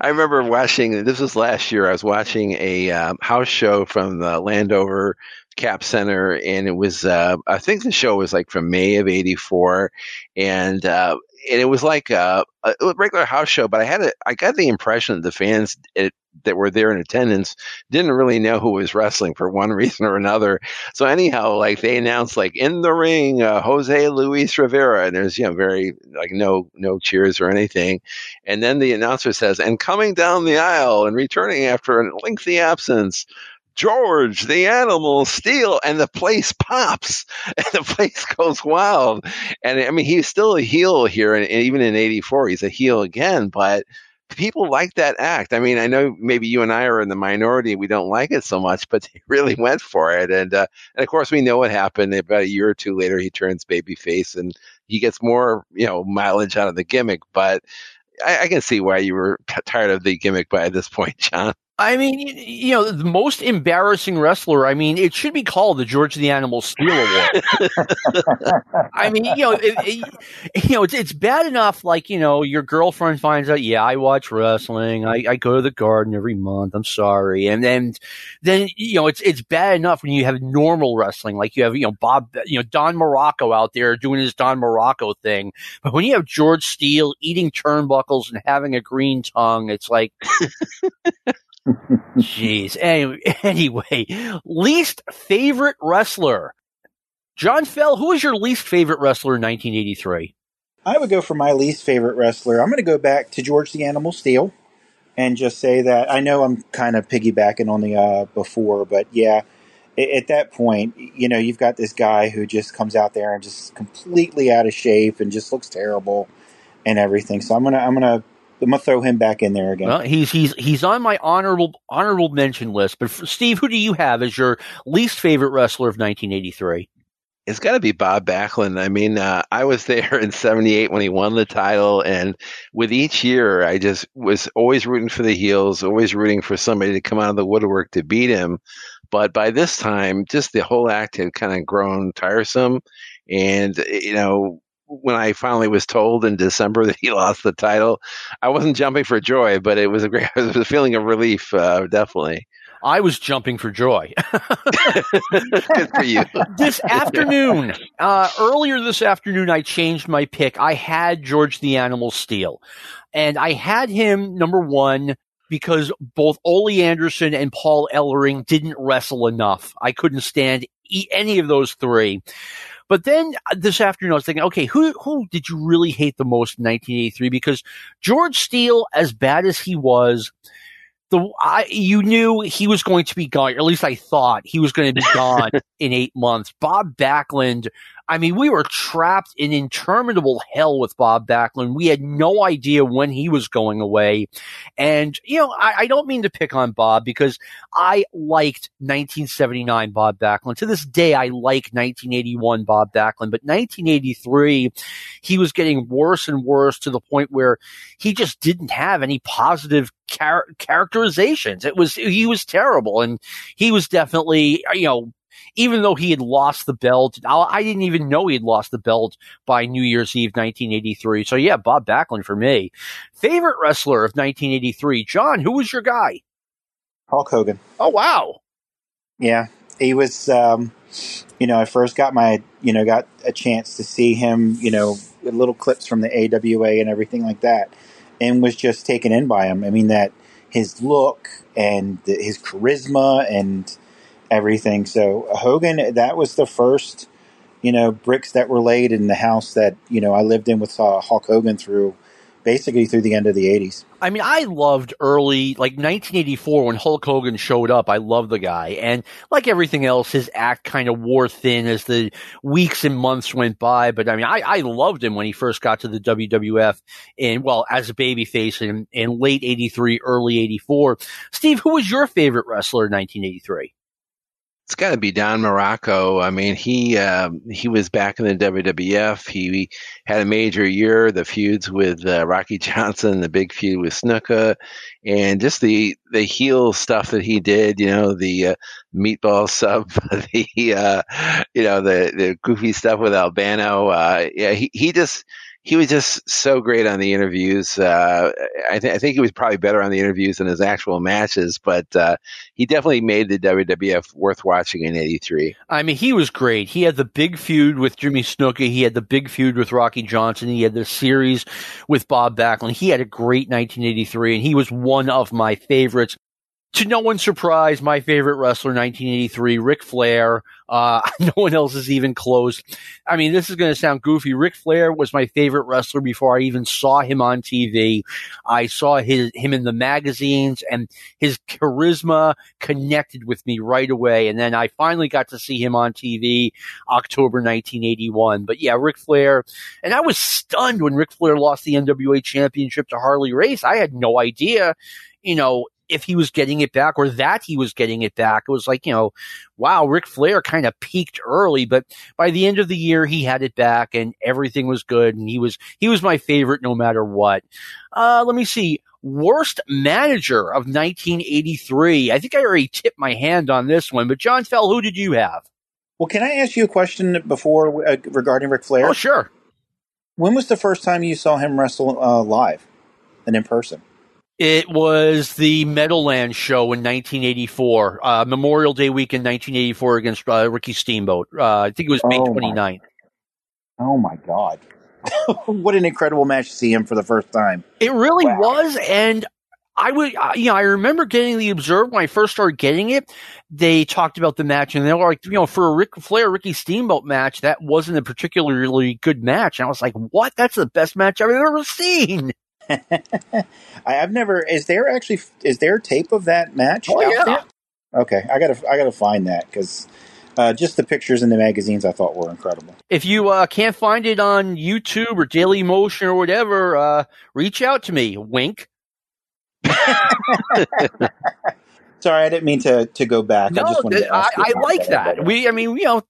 I remember watching. This was last year. I was watching a um, house show from the Landover Cap Center, and it was. Uh, I think the show was like from May of '84, and uh, and it was like a, a, regular house show. But I had a, I got the impression that the fans it, that were there in attendance didn't really know who was wrestling for one reason or another. So anyhow, like they announced, like in the ring, uh, Jose Luis Rivera, and there's you know very like no no cheers or anything, and then the announcer says, and coming down the aisle and returning after a lengthy absence. George, the animal, Steele, and the place pops, and the place goes wild. And I mean, he's still a heel here, and even in '84, he's a heel again. But people like that act. I mean, I know maybe you and I are in the minority; we don't like it so much, but they really went for it. And uh, and of course, we know what happened. About a year or two later, he turns babyface, and he gets more, you know, mileage out of the gimmick. But I can see why you were tired of the gimmick by this point, John. I mean, you know, the most embarrassing wrestler. I mean, it should be called the George the Animal Steele Award. I mean, you know, it, it, you know, it's it's bad enough. Like, you know, your girlfriend finds out, yeah, I watch wrestling. I, I go to the Garden every month. I'm sorry, and then then you know, it's it's bad enough when you have normal wrestling, like you have you know Bob, you know Don Muraco out there doing his Don Muraco thing. But when you have George Steele eating turnbuckles and having a green tongue, it's like. Jeez. Anyway, anyway, least favorite wrestler. John Fell, who was your least favorite wrestler in 1983? I would go for my least favorite wrestler. I'm going to go back to George the Animal Steele and just say that I know I'm kind of piggybacking on the uh, before, but yeah, at that point, you know, you've got this guy who just comes out there and just completely out of shape and just looks terrible and everything. So I'm gonna I'm gonna I'm gonna throw him back in there again. Well, he's he's he's on my honorable honorable mention list. But for, Steve, who do you have as your least favorite wrestler of 1983? It's got to be Bob Backlund. I mean, uh, I was there in '78 when he won the title, and with each year, I just was always rooting for the heels, always rooting for somebody to come out of the woodwork to beat him. But by this time, just the whole act had kind of grown tiresome, and you know, when I finally was told in December that he lost the title, I wasn't jumping for joy, but it was a great, it was a feeling of relief, uh, definitely. I was jumping for joy. Good for you. this afternoon, uh, earlier this afternoon, I changed my pick. I had George the Animal Steele, and I had him number one because both Ole Anderson and Paul Ellering didn't wrestle enough. I couldn't stand any of those three. But then uh, this afternoon, I was thinking, okay, who who did you really hate the most in 1983? Because George Steele, as bad as he was, the I, you knew he was going to be gone. Or at least I thought he was going to be gone in eight months. Bob Backlund I mean, we were trapped in interminable hell with Bob Backlund. We had no idea when he was going away. And, you know, I, I don't mean to pick on Bob because I liked 1979 Bob Backlund. To this day, I like 1981 Bob Backlund, but 1983, he was getting worse and worse to the point where he just didn't have any positive char- characterizations. It was, he was terrible. And he was definitely, you know, even though he had lost the belt. I didn't even know he had lost the belt by New Year's Eve 1983. So yeah, Bob Backlund for me. Favorite wrestler of 1983. John, who was your guy? Hulk Hogan. Oh wow. Yeah, he was. Um, you know, I first got my, you know, got a chance to see him, you know, little clips from the AWA and everything like that, and was just taken in by him. I mean, that his look and his charisma and everything. So Hogan, that was the first, you know, bricks that were laid in the house that you know I lived in with uh, Hulk Hogan through basically through the end of the 80s. I mean, I loved early, like 1984 when Hulk Hogan showed up. I loved the guy. And like everything else, his act kind of wore thin as the weeks and months went by. But I mean, I, I loved him when he first got to the WWF and, well, as a babyface in, in late 83, early 84. Steve, who was your favorite wrestler in 1983? It's got to be Don Muraco. I mean, he uh, he was back in the WWF. He had a major year. The feuds with uh, Rocky Johnson, the big feud with Snuka, and just the the heel stuff that he did. You know, the uh, meatball sub, the uh, you know the the goofy stuff with Albano. Uh, yeah, he he just he was just so great on the interviews. Uh, I, th- I, think he was probably better on the interviews than his actual matches, but uh, he definitely made the WWF worth watching in '83. I mean, he was great. He had the big feud with Jimmy Snuka. He had the big feud with Rocky Johnson. He had the series with Bob Backlund. He had a great 1983, and he was one of my favorites to no one's surprise, my favorite wrestler, 1983, Ric Flair. Uh, no one else is even close. I mean, this is going to sound goofy. Ric Flair was my favorite wrestler before I even saw him on TV. I saw his, him in the magazines and his charisma connected with me right away. And then I finally got to see him on TV October 1981. But yeah, Ric Flair. And I was stunned when Ric Flair lost the NWA championship to Harley Race. I had no idea you know, if he was getting it back or that he was getting it back. It was like, you know, wow, Ric Flair kind of peaked early, but by the end of the year, he had it back and everything was good. And he was, he was my favorite no matter what. Uh, let me see. Worst manager of 1983. I think I already tipped my hand on this one, but John Fell, who did you have? Well, can I ask you a question before uh, regarding Ric Flair? Oh, sure. When was the first time you saw him wrestle uh, live and in person? It was the Meadowlands show in 1984, uh, Memorial Day weekend 1984 against uh, Ricky Steamboat. Uh, I think it was May oh 29th. My, oh my God. what an incredible match to see him for the first time. It really wow. was. And I would, uh, you know, I remember getting the Observer when I first started getting it. They talked about the match and they were like, you know, for a Ric Flair Ricky Steamboat match, that wasn't a particularly good match. And I was like, what? That's the best match I've ever seen. I've never. Is there actually? Is there tape of that match? Oh yeah. There? Okay, I gotta. I gotta find that because uh, just the pictures in the magazines I thought were incredible. If you uh, can't find it on YouTube or Daily Motion or whatever, uh, reach out to me. Wink. Sorry, I didn't mean to, to go back. No, I, I, I like that. We, I mean, you know,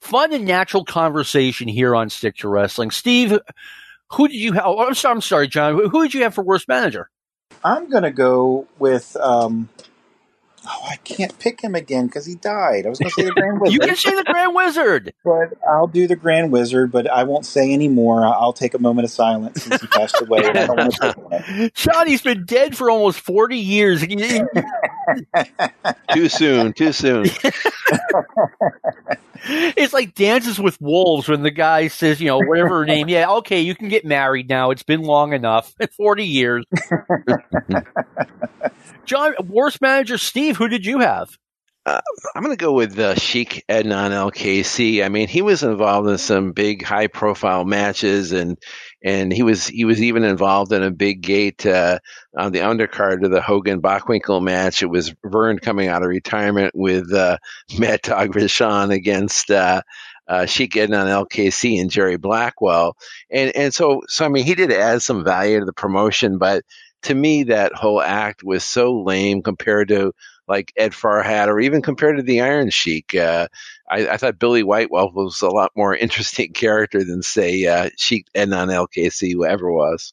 fun and natural conversation here on Stick to Wrestling. Steve, who did you have? Oh, I'm sorry, I'm sorry, John. Who did you have for worst manager? I'm gonna go with. Um, oh, I can't pick him again because he died. I was gonna say the Grand Wizard. you can say the Grand Wizard, but I'll do the Grand Wizard. But I won't say any more. I'll take a moment of silence since he passed away. And I don't want to John, he's been dead for almost forty years. too soon. Too soon. It's like Dances with Wolves when the guy says, you know, whatever her name. Yeah, okay, you can get married now. It's been long enough. 40 years. John, worst manager Steve, who did you have? Uh, I'm going to go with uh, Sheik Adnan El-Kaissie. I mean, he was involved in some big, high-profile matches, and and he was he was even involved in a big gate uh, on the undercard of the Hogan Bockwinkel match. It was Verne coming out of retirement with uh, Mad Dog Vachon against uh, uh, Sheik Adnan El-Kaissie and Jerry Blackwell, and and so so I mean he did add some value to the promotion, but to me that whole act was so lame compared to like Ed Farhat or even compared to the Iron Sheik. Uh, I, I, thought Billy White Wolf was a lot more interesting character than say uh, Sheik Adnan El-Kaissie, whoever was.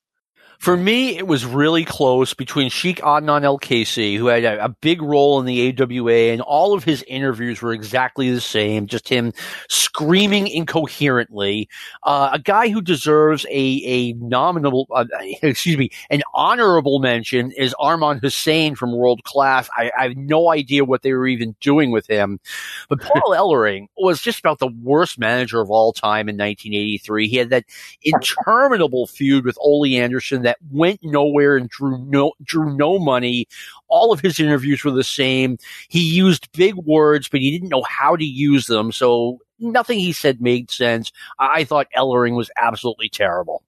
For me, it was really close between Sheik Adnan El-Kaissie, who had a, a, big role in the AWA, and all of his interviews were exactly the same, just him screaming incoherently. Uh, a guy who deserves a, a nominal, uh, excuse me, an honorable mention is Arman Hussein from World Class. I, I, have no idea what they were even doing with him. But Paul Ellering was just about the worst manager of all time in 1983. He had that interminable feud with Ole Anderson that went nowhere and drew no drew no money. All of his interviews were the same. He used big words, but he didn't know how to use them. So nothing he said made sense. I thought Ellering was absolutely terrible.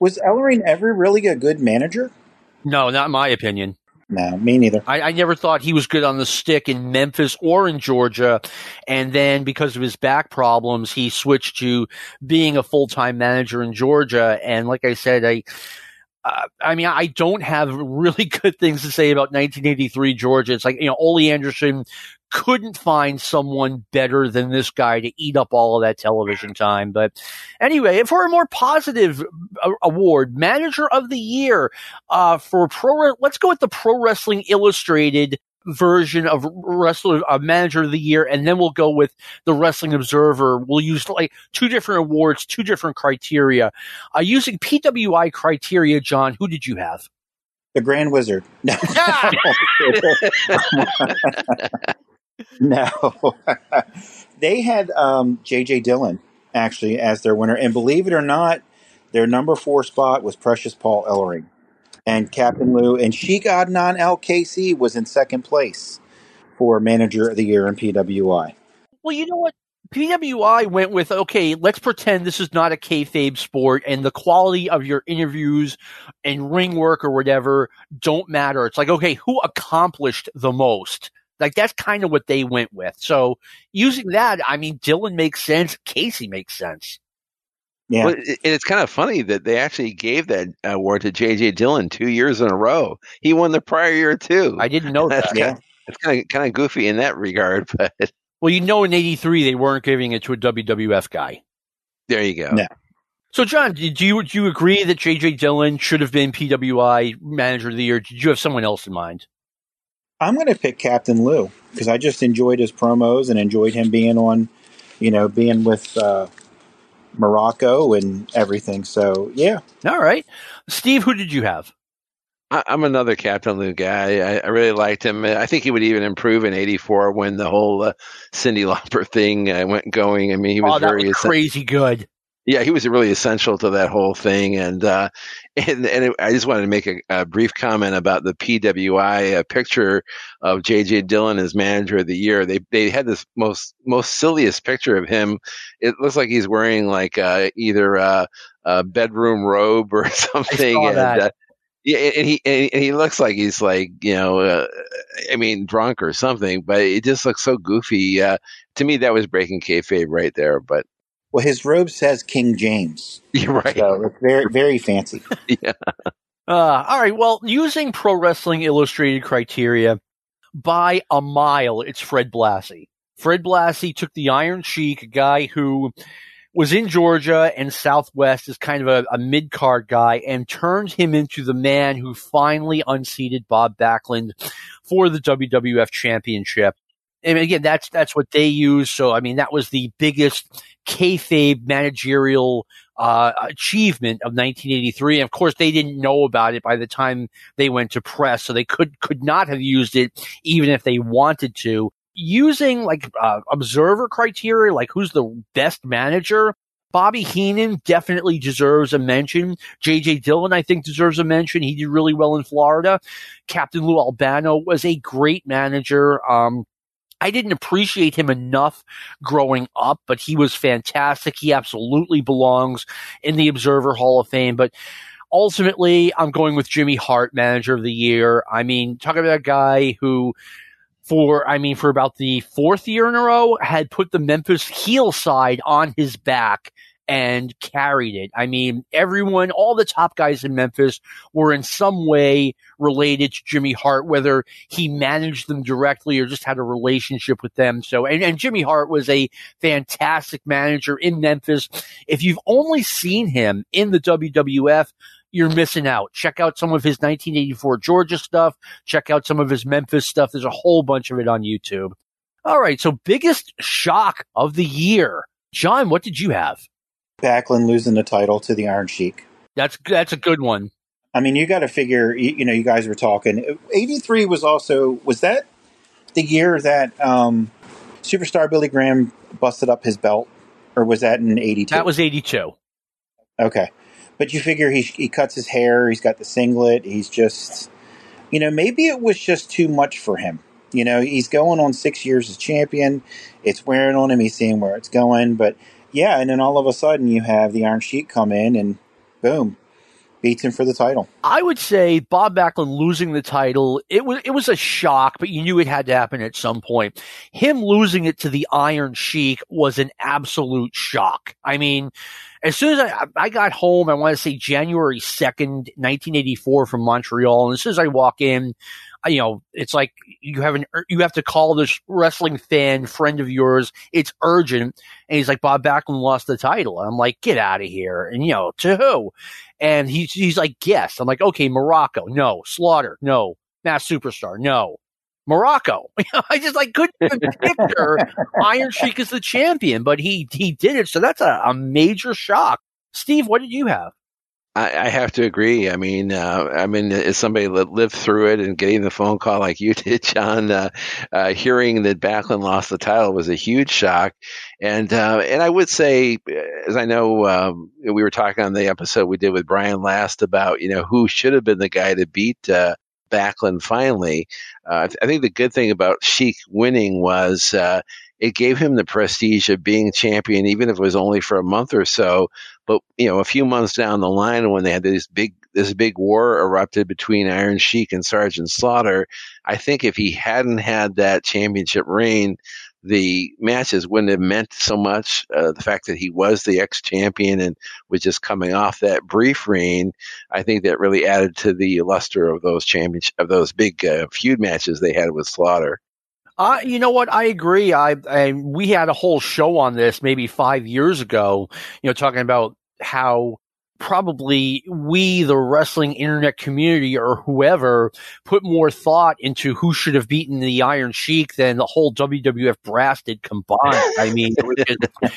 Was Ellering ever really a good manager? No, not in my opinion. No, me neither. I, I, never thought he was good on the stick in Memphis or in Georgia. And then because of his back problems, he switched to being a full time manager in Georgia. And like I said, I, uh, I mean, I don't have really good things to say about 1983 Georgia. It's like, you know, Ole Anderson couldn't find someone better than this guy to eat up all of that television time. But anyway, for a more positive uh, award, Manager of the Year uh, for Pro, let's go with the Pro Wrestling Illustrated version of wrestler uh, manager of the year and then we'll go with the wrestling observer. We'll use like two different awards two different criteria. Uh, using pwi criteria john who did you have? The grand wizard. No. No. They had um, jj dillon actually as their winner and believe it or not their number four spot was precious paul ellering and Captain Lou and Sheik Adnan El-Kaissie was in second place for Manager of the Year in PWI. Well, you know what? PWI went with okay. Let's pretend this is not a kayfabe sport, and the quality of your interviews and ring work or whatever don't matter. It's like okay, who accomplished the most? Like that's kind of what they went with. So using that, I mean, Dillon makes sense. Casey makes sense. Yeah, Well, and it's kind of funny that they actually gave that award to J.J. Dillon two years in a row. He won the prior year too. I didn't know That's that. yeah. It's kind of kind of goofy in that regard, but Well, you know, in '83 they weren't giving it to a WWF guy. there you go. No. So, John, did you do you agree that JJ Dillon should have been PWI Manager of the Year? Did you have someone else in mind? I'm going to pick Captain Lou because I just enjoyed his promos and enjoyed him being on, you know, being with uh, Muraco and everything. So yeah, All right, Steve, who did you have? I, I'm another Captain Lou guy. I, I really liked him. I think he would even improve in '84 when the whole uh, Cyndi Lauper thing uh, went going. I mean, he was oh, that very was crazy good. Yeah, he was really essential to that whole thing. And uh, and and it, I just wanted to make a, a brief comment about the PWI picture of JJ Dillon as manager of the year. They they had this most most silliest picture of him. It looks like he's wearing like uh, either uh, a bedroom robe or something. and. Uh, yeah, and he and he looks like he's like you know, uh, I mean, drunk or something. But it just looks so goofy. Uh, to me, that was breaking kayfabe right there. But well, his robe says King James, you're right. so it's very very fancy. Uh, all right. Well, using Pro Wrestling Illustrated criteria by a mile, it's Fred Blassie. Fred Blassie took the Iron Sheik, a guy who was in Georgia and Southwest as kind of a, a mid card guy, and turned him into the man who finally unseated Bob Backlund for the WWF Championship. And again, that's that's what they use. So I mean, that was the biggest kayfabe managerial uh, achievement of 1983. And of course, they didn't know about it by the time they went to press, so they could could not have used it even if they wanted to. Using like uh, observer criteria, like who's the best manager. Bobby Heenan definitely deserves a mention. JJ Dillon, I think, deserves a mention. He did really well in Florida. Captain Lou Albano was a great manager. Um, I didn't appreciate him enough growing up, but he was fantastic. He absolutely belongs in the Observer Hall of Fame. But ultimately, I'm going with Jimmy Hart, Manager of the Year. I mean, talk about a guy who, for I mean, for about the fourth year in a row, had put the Memphis heel side on his back and carried it. I mean, everyone, all the top guys in Memphis were in some way related to Jimmy Hart, whether he managed them directly or just had a relationship with them. So, and, and Jimmy Hart was a fantastic manager in Memphis. If you've only seen him in the WWF, you're missing out. Check out some of his 1984 Georgia stuff. Check out some of his Memphis stuff. There's a whole bunch of it on YouTube. All right. So biggest shock of the year. John, what did you have? Backlund losing the title to the Iron Sheik. That's, that's a good one. I mean, you got to figure. You, you know, you guys were talking. '83 was also was that the year that um, superstar Billy Graham busted up his belt, or was that in '82? That was 82. okay. But you figure he he cuts his hair. He's got the singlet. He's just, you know, maybe it was just too much for him. You know, he's going on six years as champion. It's wearing on him. He's seeing where it's going. But yeah, and then all of a sudden you have the Iron Sheik come in and boom, beats him for the title. I would say Bob Backlund losing the title, it was it was a shock, but you knew it had to happen at some point. Him losing it to the Iron Sheik was an absolute shock. I mean, as soon as I, I got home, I want to say January 2nd, 1984 from Montreal. And as soon as I walk in, you know, it's like you have an, er, you have to call this wrestling fan friend of yours. It's urgent. And he's like, Bob Backlund lost the title. And I'm like, get out of here. And you know, to who? And he's, he's like, yes. I'm like, okay, Muraco. No. Slaughter. No. Masked Superstar. No. Muraco. I just like couldn't even picture Iron Sheik as the champion, but he he did it. So that's a, a major shock. Steve, what did you have? I, I have to agree. I mean, uh, I mean, as somebody that lived through it and getting the phone call like you did, John, uh, uh, hearing that Backlund lost the title was a huge shock. And uh, and I would say, as I know, um, we were talking on the episode we did with Brian last about you know who should have been the guy to beat uh, Backlund finally. Uh, I think the good thing about Sheik winning was uh, it gave him the prestige of being champion, even if it was only for a month or so. But you know, a few months down the line, when they had this big this big war erupted between Iron Sheik and Sergeant Slaughter, I think if he hadn't had that championship reign, the matches wouldn't have meant so much. Uh, the fact that he was the ex champion and was just coming off that brief reign, I think that really added to the luster of those championship of those big uh, feud matches they had with Slaughter. Uh, you know what? I agree. I, I we had a whole show on this maybe five years ago. You know, talking about how probably we, the wrestling internet community or whoever, put more thought into who should have beaten the Iron Sheik than the whole WWF brass did combined. I mean, just,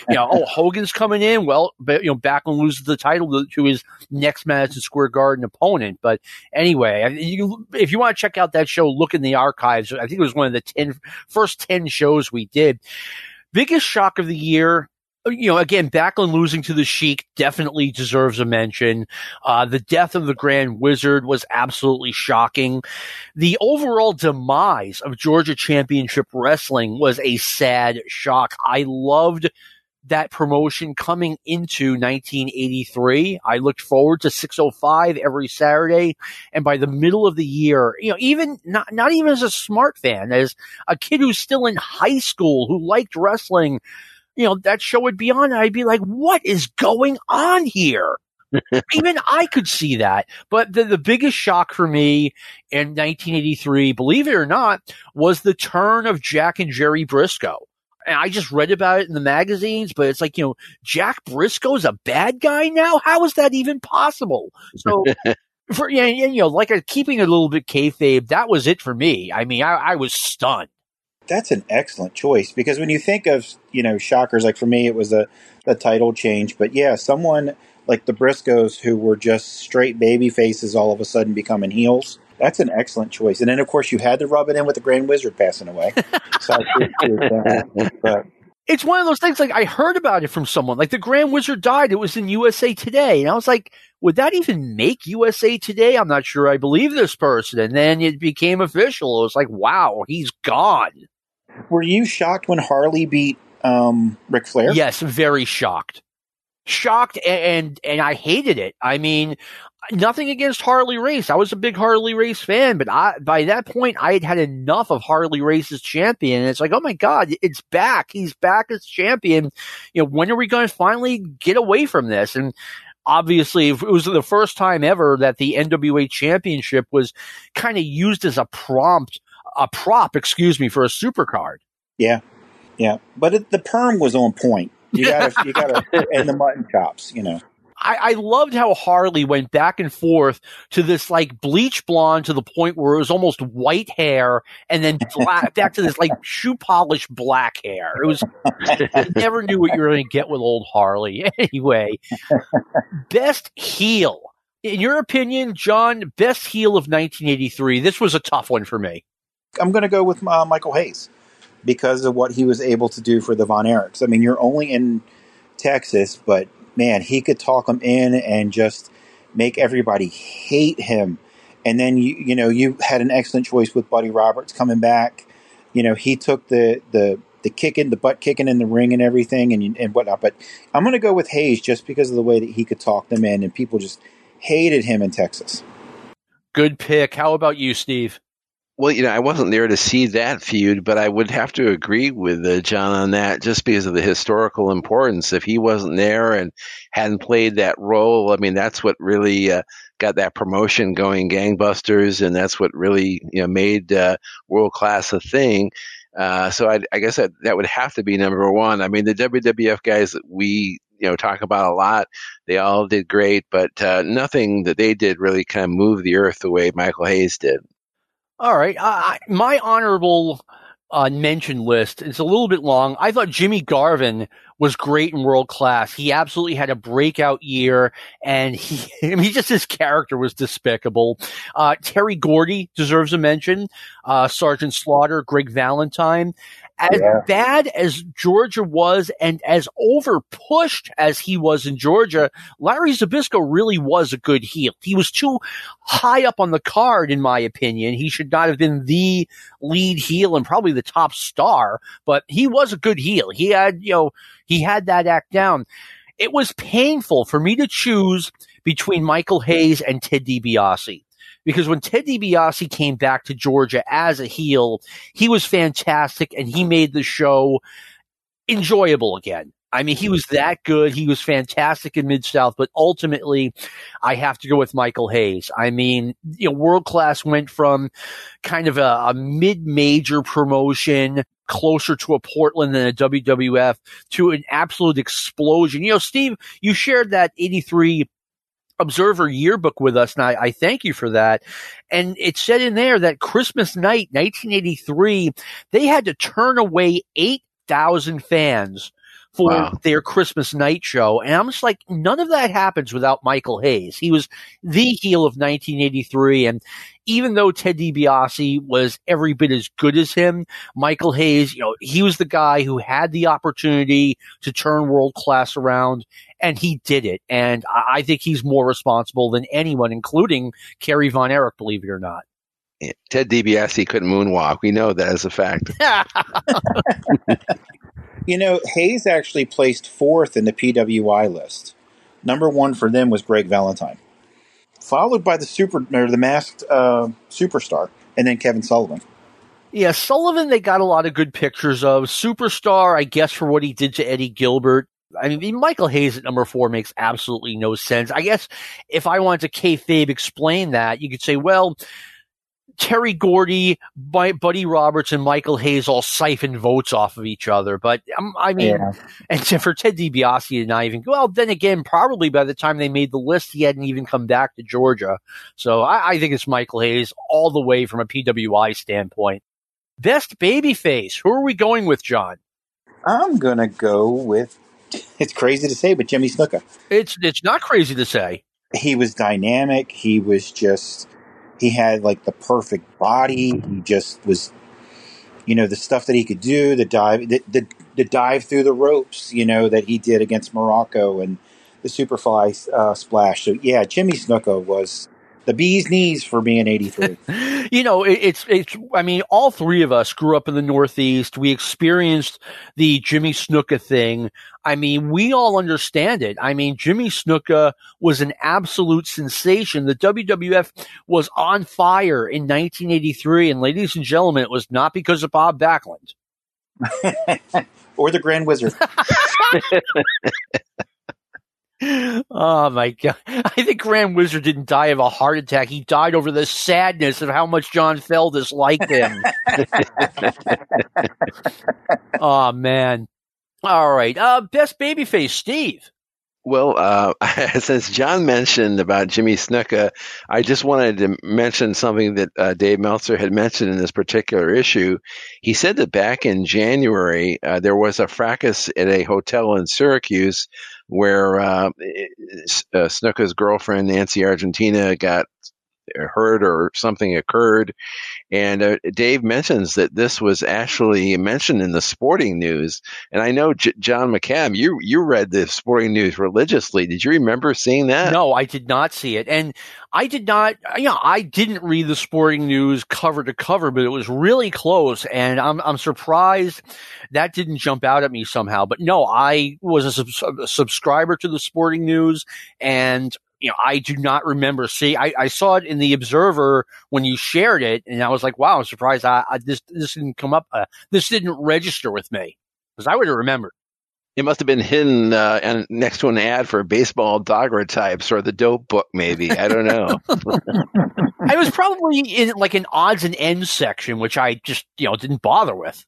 you know, oh, Hogan's coming in. Well, but, you know, Backlund loses the title to his next Madison Square Garden opponent. But anyway, you, if you want to check out that show, look in the archives. I think it was one of the 10, first 10 shows we did. Biggest shock of the year, you know, again, Backlund losing to the Sheik definitely deserves a mention. Uh, the death of the Grand Wizard was absolutely shocking. The overall demise of Georgia Championship Wrestling was a sad shock. I loved that promotion coming into 1983. I looked forward to 605 every Saturday. And by the middle of the year, you know, even not, not even as a smart fan, as a kid who's still in high school who liked wrestling, you know, that show would be on. I'd be like, what is going on here? Even I could see that. But the, the biggest shock for me in 1983, believe it or not, was the turn of Jack and Jerry Brisco. And I just read about it in the magazines, but it's like, you know, Jack Brisco's a bad guy now? How is that even possible? So, for, yeah, you know, like a, keeping it a little bit kayfabe, that was it for me. I mean, I, I was stunned that's an excellent choice because when you think of you know shockers, like for me, it was a, a title change. But yeah, someone like the Briscos who were just straight baby faces all of a sudden becoming heels. That's an excellent choice. And then of course you had to rub it in with the Grand Wizard passing away. so but, it's one of those things like I heard about it from someone. Like the Grand Wizard died. It was in USA Today. And I was like, would that even make USA Today? I'm not sure I believe this person. And then it became official. It was like, wow, he's gone. Were you shocked when Harley beat um, Ric Flair? Yes, very shocked. Shocked and, and and I hated it. I mean, nothing against Harley Race. I was a big Harley Race fan, but I, by that point, I had had enough of Harley Race's champion. And it's like, oh my God, it's back. He's back as champion. You know, when are we going to finally get away from this? And obviously, it was the first time ever that the NWA championship was kind of used as a prompt a prop, excuse me, for a supercard. Yeah, yeah, but it, the perm was on point. You got to, you got and the mutton chops, you know. I, I, loved how Harley went back and forth to this like bleach blonde to the point where it was almost white hair, and then black, back to this like shoe polish black hair. It was you never knew what you were going to get with old Harley. Anyway, best heel. In your opinion, John, best heel of 1983. This was a tough one for me. I'm going to go with uh, Michael Hayes because of what he was able to do for the Von Erichs. I mean, you're only in Texas, but man, he could talk them in and just make everybody hate him. And then you you know you had an excellent choice with Buddy Roberts coming back. You know he took the the the kicking, the butt kicking in the ring and everything and and whatnot. But I'm going to go with Hayes just because of the way that he could talk them in, and people just hated him in Texas. Good pick. How about you, Steve? Well, you know, I wasn't there to see that feud, but I would have to agree with uh, John on that just because of the historical importance. If he wasn't there and hadn't played that role, I mean, that's what really uh, got that promotion going gangbusters, and that's what really, you know, made uh, world class a thing. Uh, so I, I guess that, that would have to be number one. I mean, the WWF guys that we you know talk about a lot. They all did great, but uh, nothing that they did really kind of moved the earth the way Michael Hayes did. All right. My honorable uh, mention list. is a little bit long. I thought Jimmy Garvin was great and world class. He absolutely had a breakout year, and he, I mean, just his character was despicable. Uh, Terry Gordy deserves a mention. Uh, Sergeant Slaughter, Greg Valentine. As Yeah. bad as Georgia was, and as over pushed as he was in Georgia, Larry Zbyszko really was a good heel. He was too high up on the card, in my opinion. He should not have been the lead heel and probably the top star, but he was a good heel. He had, you know, he had that act down. It was painful for me to choose between Michael Hayes and Ted DiBiase. Because when Ted DiBiase came back to Georgia as a heel, he was fantastic and he made the show enjoyable again. I mean, he was that good. He was fantastic in Mid South, but ultimately, I have to go with Michael Hayes. I mean, you know, World Class went from kind of a, a mid major promotion closer to a Portland than a WWF to an absolute explosion. You know, Steve, you shared that 83 Observer yearbook with us, and I, I thank you for that. And it said in there that Christmas night, 1983, they had to turn away 8,000 fans for Wow. their Christmas night show. And I'm just like, none of that happens without Michael Hayes. He was the heel of 1983. And even though Ted DiBiase was every bit as good as him, Michael Hayes, you know, he was the guy who had the opportunity to turn world class around and he did it. And I I think he's more responsible than anyone, including Kerry Von Erich, believe it or not. Ted DiBiase couldn't moonwalk. We know that as a fact. You know, Hayes actually placed fourth in the PWI list. Number one for them was Greg Valentine, followed by the super or the masked uh, superstar, and then Kevin Sullivan. yeah, Sullivan, they got a lot of good pictures of. Superstar, I guess, for what he did to Eddie Gilbert. I mean, Michael Hayes at number four makes absolutely no sense. I guess if I wanted to kayfabe explain that, you could say, well, Terry Gordy, Bi- Buddy Roberts, and Michael Hayes all siphon votes off of each other. But um, I mean, and so for Ted DiBiase to not even go well, then again, probably by the time they made the list, he hadn't even come back to Georgia. So I, I think it's Michael Hayes all the way from a PWI standpoint. Best babyface. Who are we going with, John? I'm gonna go with. It's crazy to say, but Jimmy Snuka. It's it's not crazy to say. He was dynamic. He was just. He had like the perfect body. He just was. You know the stuff that he could do, the dive, the, the, the dive through the ropes. You know that he did against Muraco and the Superfly uh, splash. So yeah, Jimmy Snuka was the bee's knees for being 83. you know, it, it's it's. I mean, all three of us grew up in the Northeast. We experienced the Jimmy Snuka thing. I mean, we all understand it. I mean, Jimmy Snuka was an absolute sensation. The WWF was on fire in 1983, and ladies and gentlemen, it was not because of Bob Backlund. or the Grand Wizard. Oh my god! I think Grand Wizard didn't die of a heart attack. He died over the sadness of how much John Fell disliked him. oh man! All right, uh, best babyface, Steve. Well, uh, since John mentioned about Jimmy Snuka, I just wanted to mention something that uh, Dave Meltzer had mentioned in this particular issue. He said that back in January, uh, there was a fracas at a hotel in Syracuse where uh, uh, Snuka's girlfriend, Nancy Argentino, got hurt or something occurred. And uh, Dave mentions that this was actually mentioned in the sporting news. And I know J- John McAdam, you you read the sporting news religiously. Did you remember seeing that? No, I did not see it, and I did not. You know, I didn't read the sporting news cover to cover, but it was really close, and I'm I'm surprised that didn't jump out at me somehow. But no, I was a, sub- a subscriber to the sporting news, and you know, I do not remember see. I, I saw it in the Observer when you shared it, and I was like, "Wow, I'm surprised I, I this this didn't come up. Uh, this didn't register with me because I would have remembered." It must have been hidden uh, and next to an ad for baseball daguerreotypes or the dope book, maybe. I don't know. I was probably in like an odds and ends section, which I just you know didn't bother with.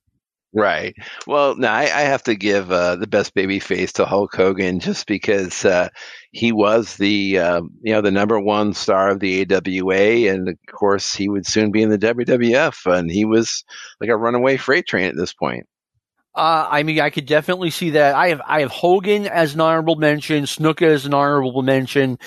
Right. Well, no, I, I have to give uh, the best baby face to Hulk Hogan just because uh, he was the uh, you know the number one star of the AWA, and of course he would soon be in the WWF, and he was like a runaway freight train at this point. Uh, I mean, I could definitely see that. I have I have Hogan as an honorable mention, Snuka as an honorable mention.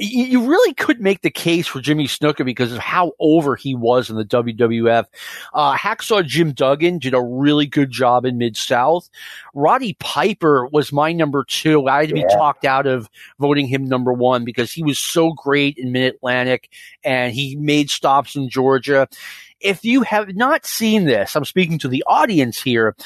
You, you really could make the case for Jimmy Snuka because of how over he was in the WWF. Uh, Hacksaw Jim Duggan did a really good job in Mid South. Roddy Piper was my number two. I had to be yeah. talked out of voting him number one because he was so great in Mid Atlantic and he made stops in Georgia. If you have not seen this, I'm speaking to the audience here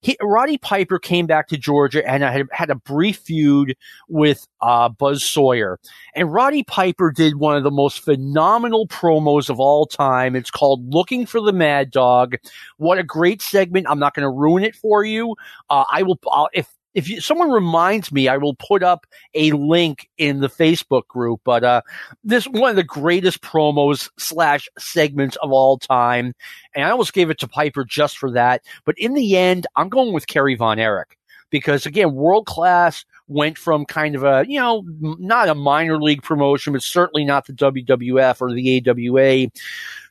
he, Roddy Piper came back to Georgia and had, had a brief feud with uh, Buzz Sawyer. And Roddy Piper did one of the most phenomenal promos of all time. It's called Looking for the Mad Dog. What a great segment. I'm not going to ruin it for you. Uh, I will, I'll, if if you, someone reminds me, I will put up a link in the Facebook group. But uh, this one of the greatest promos slash segments of all time, and I almost gave it to Piper just for that. But in the end, I'm going with Kerry Von Erich because again, world class went from kind of a, you know, not a minor league promotion, but certainly not the WWF or the AWA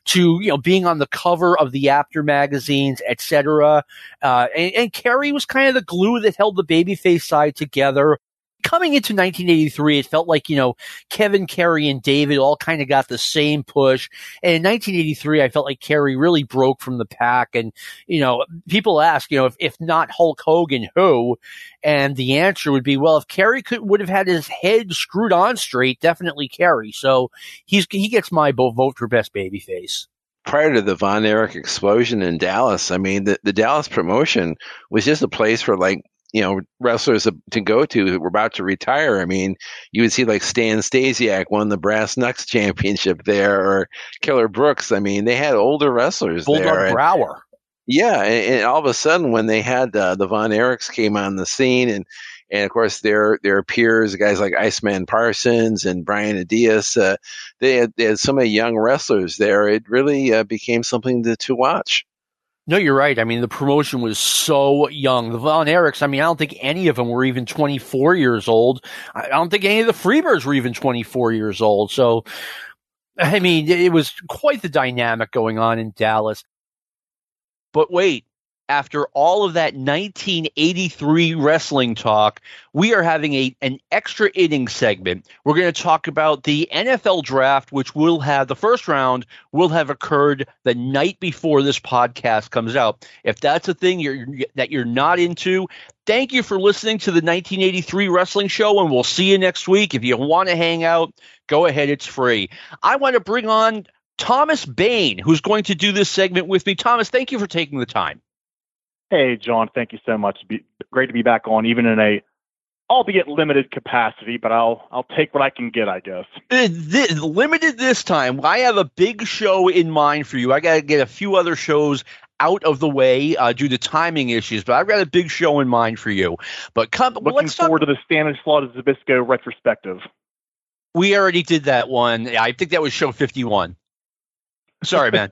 to, you know, being on the cover of the after magazines, etc. Uh, and, and Kerry was kind of the glue that held the babyface side together coming into 1983, it felt like, you know, Kevin, Kerry, and David all kind of got the same push. And in 1983, I felt like Kerry really broke from the pack. And, you know, people ask, you know, if, if not Hulk Hogan, who? And the answer would be, well, if Kerry could, would have had his head screwed on straight, definitely Kerry. So he's, he gets my vote for best babyface prior to the Von Erich explosion in Dallas, I mean, the, the Dallas promotion was just a place for like you know wrestlers to go to who were about to retire. I mean, you would see like Stan Stasiak won the Brass Knucks Championship there, or Killer Brooks. I mean, they had older wrestlers Bulldog there. Brower. yeah, and, and, all of a sudden, when they had uh, the Von Erichs came on the scene, and and of course their their peers, guys like Iceman Parsons and Brian Adias, uh, they, had, they had so many young wrestlers there. It really uh, became something to, to watch. No, you're right. I mean, the promotion was so young. The Von Erichs, I mean, I don't think any of them were even 24 years old. I don't think any of the Freebirds were even 24 years old. So, I mean, it was quite the dynamic going on in Dallas. But wait, after all of that 1983 wrestling talk, we are having a an extra inning segment. We're going to talk about the NFL draft, which will have the first round will have occurred the night before this podcast comes out. If that's a thing you're that you're not into, thank you for listening to the 1983 wrestling show, and we'll see you next week. If you want to hang out, go ahead; it's free. I want to bring on Thomas Bain, who's going to do this segment with me. Thomas, thank you for taking the time. Hey, John, thank you so much. Be, great to be back on, even in a albeit limited capacity, but I'll I'll take what I can get, I guess. Uh, this, limited this time. I have a big show in mind for you. I got to get a few other shows out of the way uh, due to timing issues, but I've got a big show in mind for you. But come, looking forward talk- to the Stanislaus Zbyszko retrospective. We already did that one. I think that was show fifty-one. Sorry, man.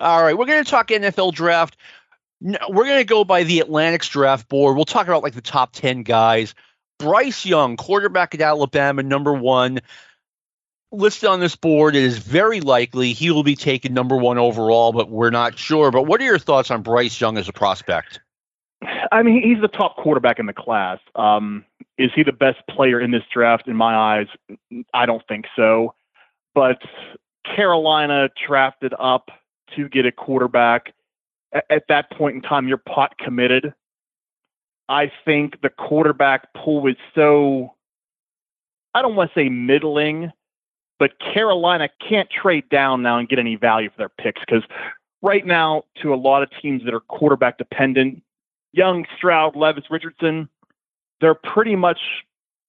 All right, we're going to talk NFL draft. No, we're going to go by the Athletic's draft board. We'll talk about like the top 10 guys. Bryce Young, quarterback at Alabama, number one, listed on this board. It is very likely he will be taken number one overall, but we're not sure. But what are your thoughts on Bryce Young as a prospect? I mean, he's the top quarterback in the class. Um, is he the best player in this draft? In my eyes, I don't think so. But Carolina drafted up to get a quarterback at that point in time, you're pot committed. I think the quarterback pool is so, I don't want to say middling, but Carolina can't trade down now and get any value for their picks because right now, to a lot of teams that are quarterback dependent, Young, Stroud, Levis, Richardson, they're pretty much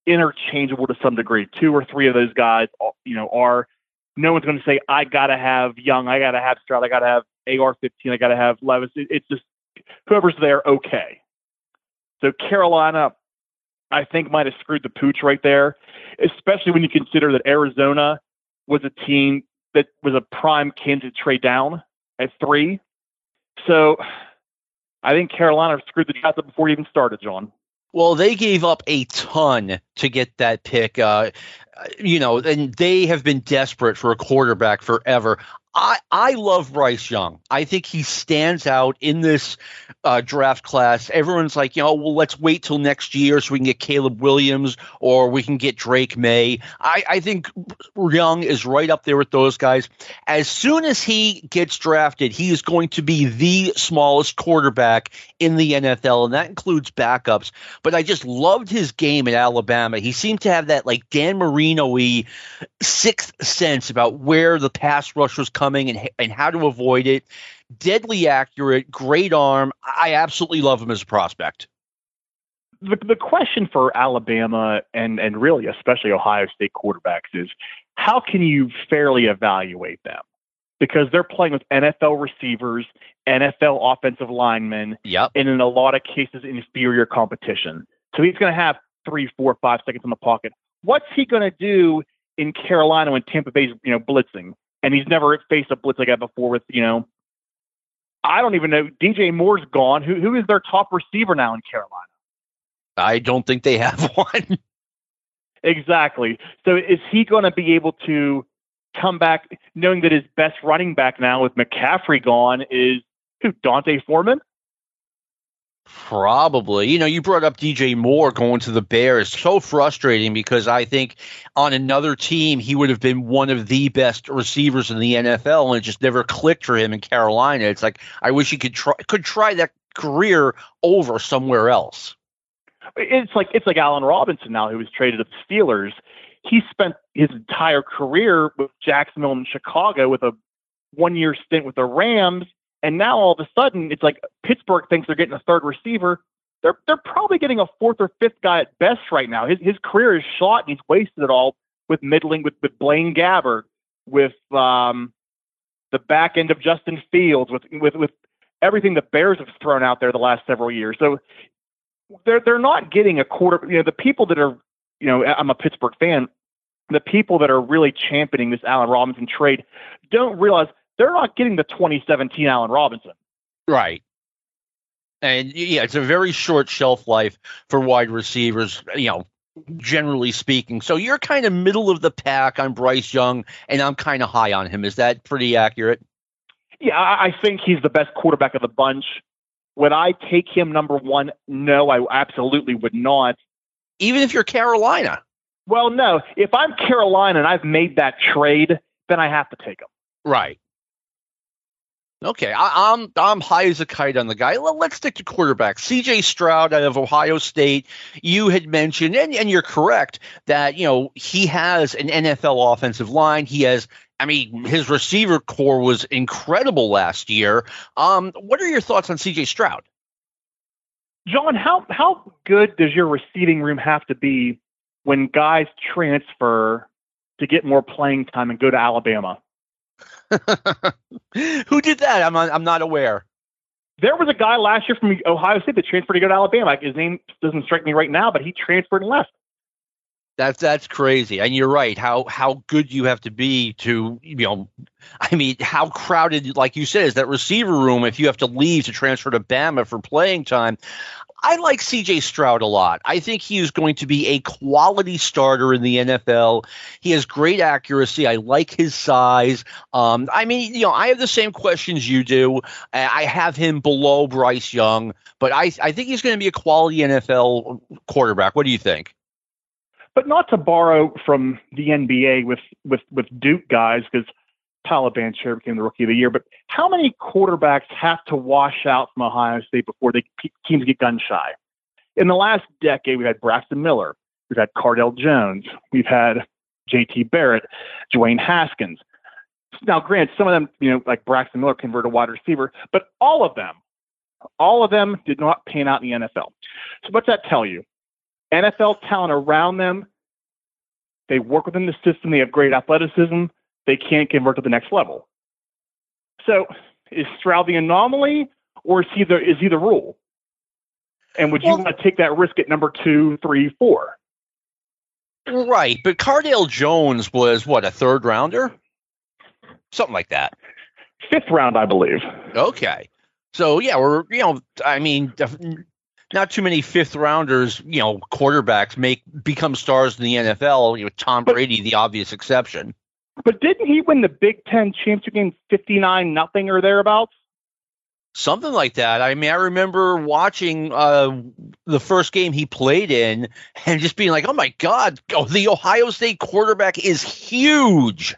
interchangeable to some degree. Two or three of those guys, you know, are. No one's going to say, I got to have Young, I got to have Stroud, I got to have AR-15. I got to have Levis. It, it's just whoever's there, okay. So Carolina, I think might have screwed the pooch right there, especially when you consider that Arizona was a team that was a prime candidate to trade down at three. So I think Carolina screwed the draft up before he even started, John. Well, they gave up a ton to get that pick. Uh, you know, and they have been desperate for a quarterback forever. I, I love Bryce Young. I think he stands out in this uh, draft class. Everyone's like, you know, well, let's wait till next year so we can get Caleb Williams or we can get Drake Maye. I, I think Young is right up there with those guys. As soon as he gets drafted, he is going to be the smallest quarterback in the NFL, and that includes backups. But I just loved his game at Alabama. He seemed to have that like Dan Marino y sixth sense about where the pass rush was coming and, and how to avoid it. Deadly accurate, great arm. I absolutely love him as a prospect. The, the question for Alabama and, and really especially Ohio State quarterbacks is how can you fairly evaluate them? Because they're playing with NFL receivers, NFL offensive linemen, yep. and in a lot of cases, inferior competition. So he's going to have three, four, five seconds in the pocket. What's he going to do in Carolina when Tampa Bay's you know blitzing, and he's never faced a blitz like that before with you know. I don't even know. DJ Moore's gone. Who who is their top receiver now in Carolina? I don't think they have one. exactly. So is he going to be able to come back knowing that his best running back now with McCaffrey gone is who D'Onta Foreman? Probably. You know, you brought up DJ Moore going to the Bears. So frustrating because I think on another team, he would have been one of the best receivers in the NFL, and it just never clicked for him in Carolina. It's like I wish he could try could try that career over somewhere else. It's like it's like Allen Robinson now, who was traded to the Steelers. He spent his entire career with Jacksonville and Chicago with a one year stint with the Rams and now all of a sudden, it's like Pittsburgh thinks they're getting a third receiver. They're they're probably getting a fourth or fifth guy at best right now. His his career is shot and he's wasted it all with middling with, with Blaine Gabbert, with um, the back end of Justin Fields, with with with everything the Bears have thrown out there the last several years. So they're they're not getting a quarter. You know, the people that are you know, I'm a Pittsburgh fan. The people that are really championing this Allen Robinson trade don't realize they're not getting the 2017 Allen Robinson. Right. And yeah, it's a very short shelf life for wide receivers, you know, generally speaking. So you're kind of middle of the pack on Bryce Young, and I'm kind of high on him. Is that pretty accurate? Yeah, I think he's the best quarterback of the bunch. Would I take him number one? No, I absolutely would not. Even if you're Carolina? Well, no. If I'm Carolina and I've made that trade, then I have to take him. Right. Okay, I, am I'm, I'm high as a kite on the guy. Well, let's stick to quarterback. C.J. Stroud out of Ohio State. You had mentioned, and, and you're correct that you know he has an NFL offensive line. He has, I mean, his receiver core was incredible last year. Um, what are your thoughts on C.J. Stroud? John, how how good does your receiving room have to be when guys transfer to get more playing time and go to Alabama? Who did that? I'm not, I'm not aware. There was a guy last year from Ohio State that transferred to go to Alabama. His name doesn't strike me right now, but he transferred and left. That's that's crazy, and you're right. How how good you have to be to you know, I mean, how crowded, like you said, is that receiver room if you have to leave to transfer to Bama for playing time. I like CJ Stroud a lot. I think he is going to be a quality starter in the NFL. He has great accuracy. I like his size. Um, I mean, you know, I have the same questions you do. I have him below Bryce Young, but I, I think he's going to be a quality NFL quarterback. What do you think? But not to borrow from the NBA with with with Duke guys, because Paolo Banchero became the rookie of the year, but how many quarterbacks have to wash out from Ohio State before they teams get gun shy? In the last decade, we've had Braxton Miller, we've had Cardale Jones, we've had J.T. Barrett, Dwayne Haskins. Now, granted, some of them, you know, like Braxton Miller converted a wide receiver, but all of them, all of them did not pan out in the NFL. So what's that tell you? NFL talent around them, they work within the system, they have great athleticism, they can't convert to the next level. So is Stroud the anomaly or is he the, is he the rule? And would you well, want to take that risk at number two, three, four? Right, but Cardale Jones was what a third rounder, something like that. Fifth round, I believe. Okay, So yeah, we're you know, I mean, not too many fifth rounders, you know, quarterbacks make become stars in the NFL. You know, Tom Brady, the obvious exception. But didn't he win the Big Ten championship game fifty nine nothing or thereabouts? Something like that. I mean, I remember watching uh, the first game he played in and just being like, "Oh my god, oh, the Ohio State quarterback is huge."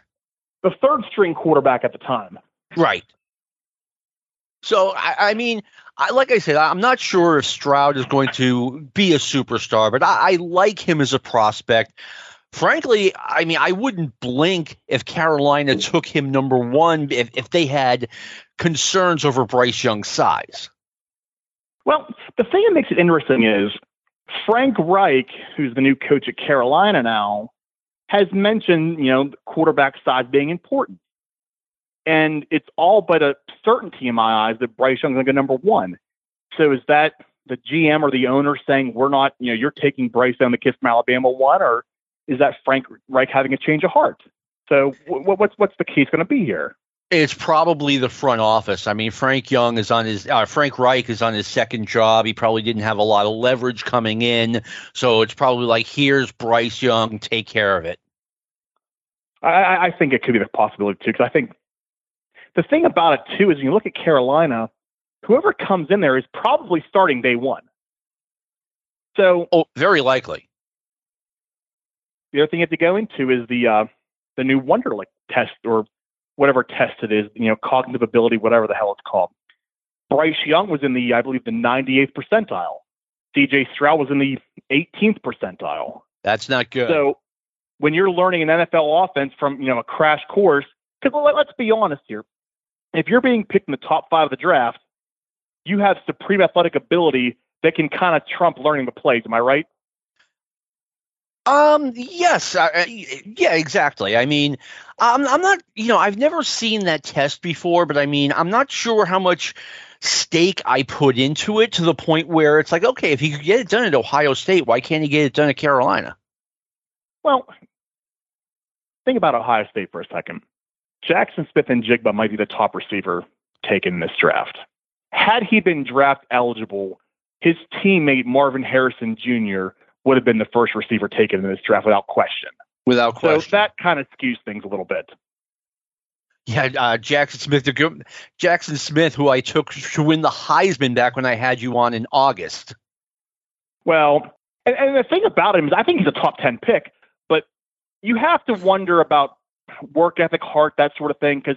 The third string quarterback at the time. Right. So I, I mean, I, like I said, I'm not sure if Stroud is going to be a superstar, but I, I like him as a prospect. Frankly, I mean, I wouldn't blink if Carolina took him number one if, if they had concerns over Bryce Young's size. Well, the thing that makes it interesting is Frank Reich, who's the new coach at Carolina now, has mentioned, you know, quarterback size being important. And it's all but a certainty in my eyes that Bryce Young's going to go number one. So is that the GM or the owner saying we're not, you know, you're taking Bryce down the kiss from Alabama one, or is that Frank Reich having a change of heart? So what's what's the case going to be here? It's probably the front office. I mean, Frank Young is on his uh, Frank Reich is on his second job. He probably didn't have a lot of leverage coming in, so it's probably like, here's Bryce Young, take care of it. I, I think it could be the possibility too, because I think the thing about it too is when you look at Carolina, whoever comes in there is probably starting day one. So, oh, very likely. The other thing you have to go into is the uh, the new Wonderlic test or whatever test it is, you know, cognitive ability, whatever the hell it's called. Bryce Young was in the, I believe, the 98th percentile. CJ Stroud was in the 18th percentile. That's not good. So when you're learning an NFL offense from, you know, a crash course, because let's be honest here, if you're being picked in the top five of the draft, you have supreme athletic ability that can kind of trump learning the plays. Am I right? Um. Yes. Yeah. Exactly. I mean, I'm. I'm not. You know, I've never seen that test before, but I mean, I'm not sure how much stake I put into it to the point where it's like, okay, if he could get it done at Ohio State, why can't he get it done at Carolina? Well, think about Ohio State for a second. Jaxon Smith-Njigba might be the top receiver taken in this draft. Had he been draft eligible, his teammate Marvin Harrison Jr. would have been the first receiver taken in this draft without question. Without question. So that kind of skews things a little bit. Yeah, uh, Jaxon Smith, Jaxon Smith, who I took to win the Heisman back when I had you on in August. Well, and, and the thing about him is, I think he's a top ten pick, but you have to wonder about work ethic, heart, that sort of thing, because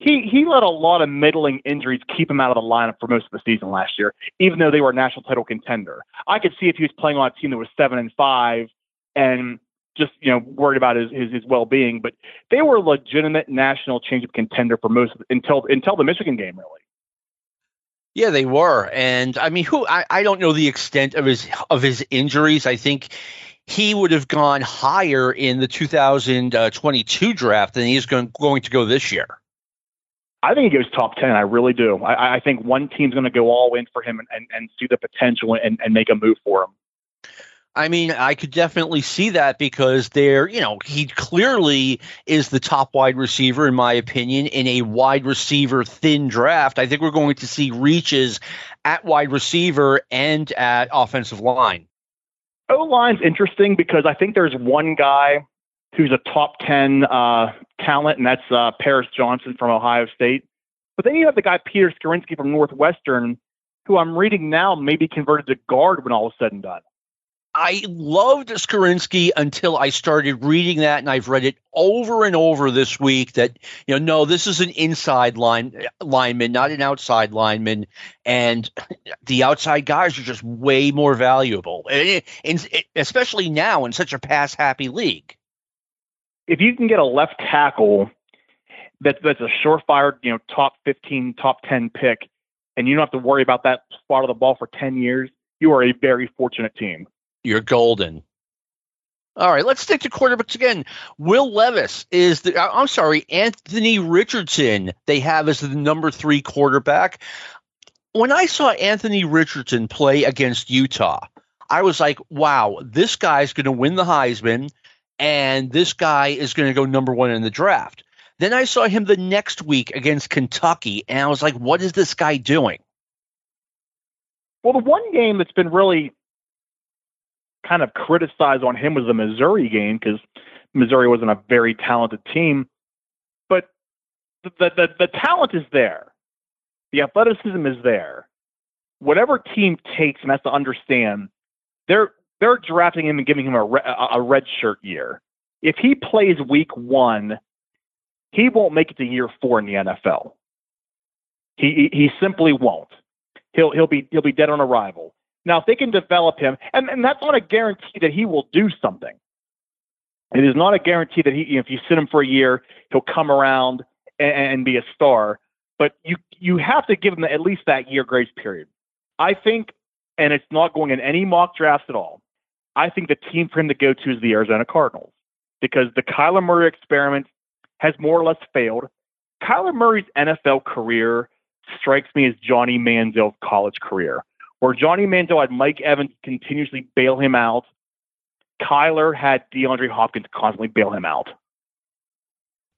he he let a lot of middling injuries keep him out of the lineup for most of the season last year, even though they were a national title contender. I could see if he was playing on a team that was seven and five and just you know worried about his his, his well being, but they were a legitimate national championship contender for most until until the Michigan game, really. Yeah, they were, and I mean, who I, I don't know the extent of his of his injuries. I think he would have gone higher in the 2022 uh, draft than he's going, going to go this year. I think he goes top 10. I really do. I, I think one team's going to go all in for him and, and, and see the potential and, and make a move for him. I mean, I could definitely see that because there, you know, he clearly is the top wide receiver, in my opinion, in a wide receiver thin draft. I think we're going to see reaches at wide receiver and at offensive line. O line's interesting because I think there's one guy who's a top 10 uh, talent, and that's uh, Paris Johnson from Ohio State. But then you have the guy Peter Skoronski from Northwestern, who I'm reading now may be converted to guard when all is said and done. I loved Skoronski until I started reading that, and I've read it over and over this week. That you know, no, this is an inside line lineman, not an outside lineman, and the outside guys are just way more valuable, and, and especially now in such a pass happy league. If you can get a left tackle that that's a surefire, you know, top fifteen, top ten pick, and you don't have to worry about that spot of the ball for ten years, you are a very fortunate team. You're golden. All right, let's stick to quarterbacks again. Will Levis is the, uh, I'm sorry, Anthony Richardson, they have as the number three quarterback. When I saw Anthony Richardson play against Utah, I was like, wow, this guy's going to win the Heisman, and this guy is going to go number one in the draft. Then I saw him the next week against Kentucky, and I was like, what is this guy doing? Well, the one game that's been really kind of criticized on him was the Missouri game because Missouri wasn't a very talented team. But the, the, the talent is there, the athleticism is there. Whatever team takes and has to understand, they're they're drafting him and giving him a, a red shirt year. If he plays week one, he won't make it to year four in the NFL. He he simply won't. He'll he'll be he'll be dead on arrival. Now, if they can develop him, and, and that's not a guarantee that he will do something. It is not a guarantee that he, if you sit him for a year, he'll come around and, and be a star. But you you have to give him at least that year grace period. I think, and it's not going in any mock drafts at all. I think the team for him to go to is the Arizona Cardinals because the Kyler Murray experiment has more or less failed. Kyler Murray's NFL career strikes me as Johnny Manziel's college career, where Johnny Manziel had Mike Evans continuously bail him out. Kyler had DeAndre Hopkins constantly bail him out.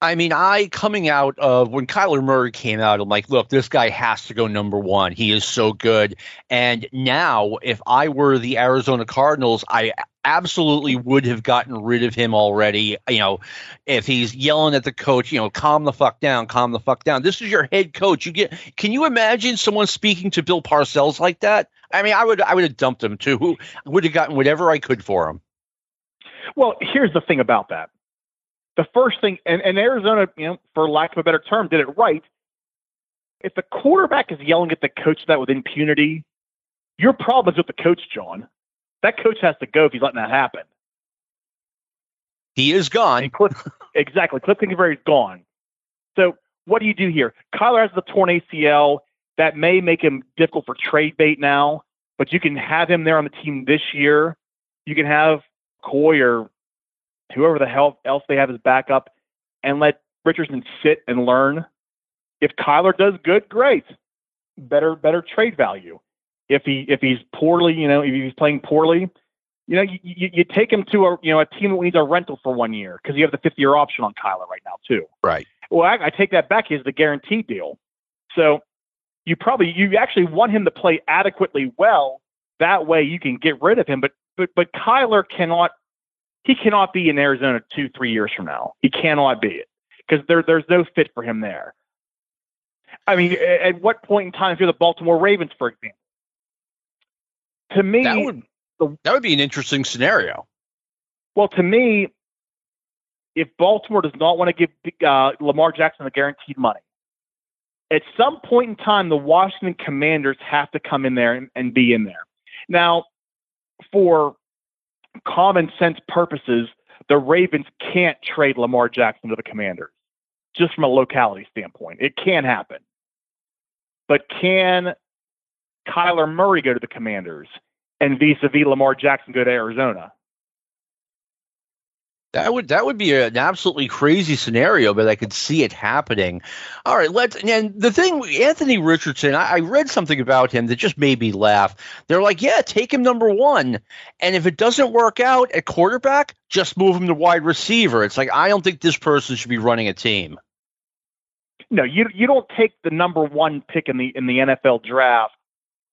I mean, I coming out of when Kyler Murray came out, I'm like, look, this guy has to go number one. He is so good. And now, if I were the Arizona Cardinals, I absolutely would have gotten rid of him already. You know, if he's yelling at the coach, you know, calm the fuck down, calm the fuck down. This is your head coach. You get. Can you imagine someone speaking to Bill Parcells like that? I mean, I would, I would have dumped him too. Who would have gotten whatever I could for him. Well, here's the thing about that the first thing, and, and Arizona, you know, for lack of a better term, did it right. If the quarterback is yelling at the coach that with impunity, your problem is with the coach, John. That coach has to go if he's letting that happen. He is gone. Cliff, exactly. Cliff Kingsbury is gone. So what do you do here? Kyler has the torn ACL. That may make him difficult for trade bait now, but you can have him there on the team this year. You can have Coy or whoever the hell else they have as backup, and let Richardson sit and learn. If Kyler does good, great, better better trade value. If he if he's poorly, you know, if he's playing poorly, you know, you, you, you take him to a you know a team that needs a rental for one year because you have the fifth year option on Kyler right now too. Right. Well, I, I take that back. He's the guaranteed deal. So you probably you actually want him to play adequately well. That way you can get rid of him. But but but Kyler cannot he cannot be in Arizona two, three years from now. He cannot be it because there, there's no fit for him there. I mean, at, what point in time, if you're the Baltimore Ravens, for example, to me, that would, that would be an interesting scenario. Well, to me, if Baltimore does not want to give uh, Lamar Jackson the guaranteed money, at some point in time, the Washington Commanders have to come in there and, and be in there. Now, for common sense purposes, the Ravens can't trade Lamar Jackson to the Commanders, just from a locality standpoint. It can happen. But can Kyler Murray go to the Commanders and vis a vis Lamar Jackson go to Arizona? That would that would be an absolutely crazy scenario, but I could see it happening. All right, let's. And the thing, Anthony Richardson, I, I, read something about him that just made me laugh. They're like, yeah, take him number one, and if it doesn't work out at quarterback, just move him to wide receiver. It's like I don't think this person should be running a team. No, you you don't take the number one pick in the in the NFL draft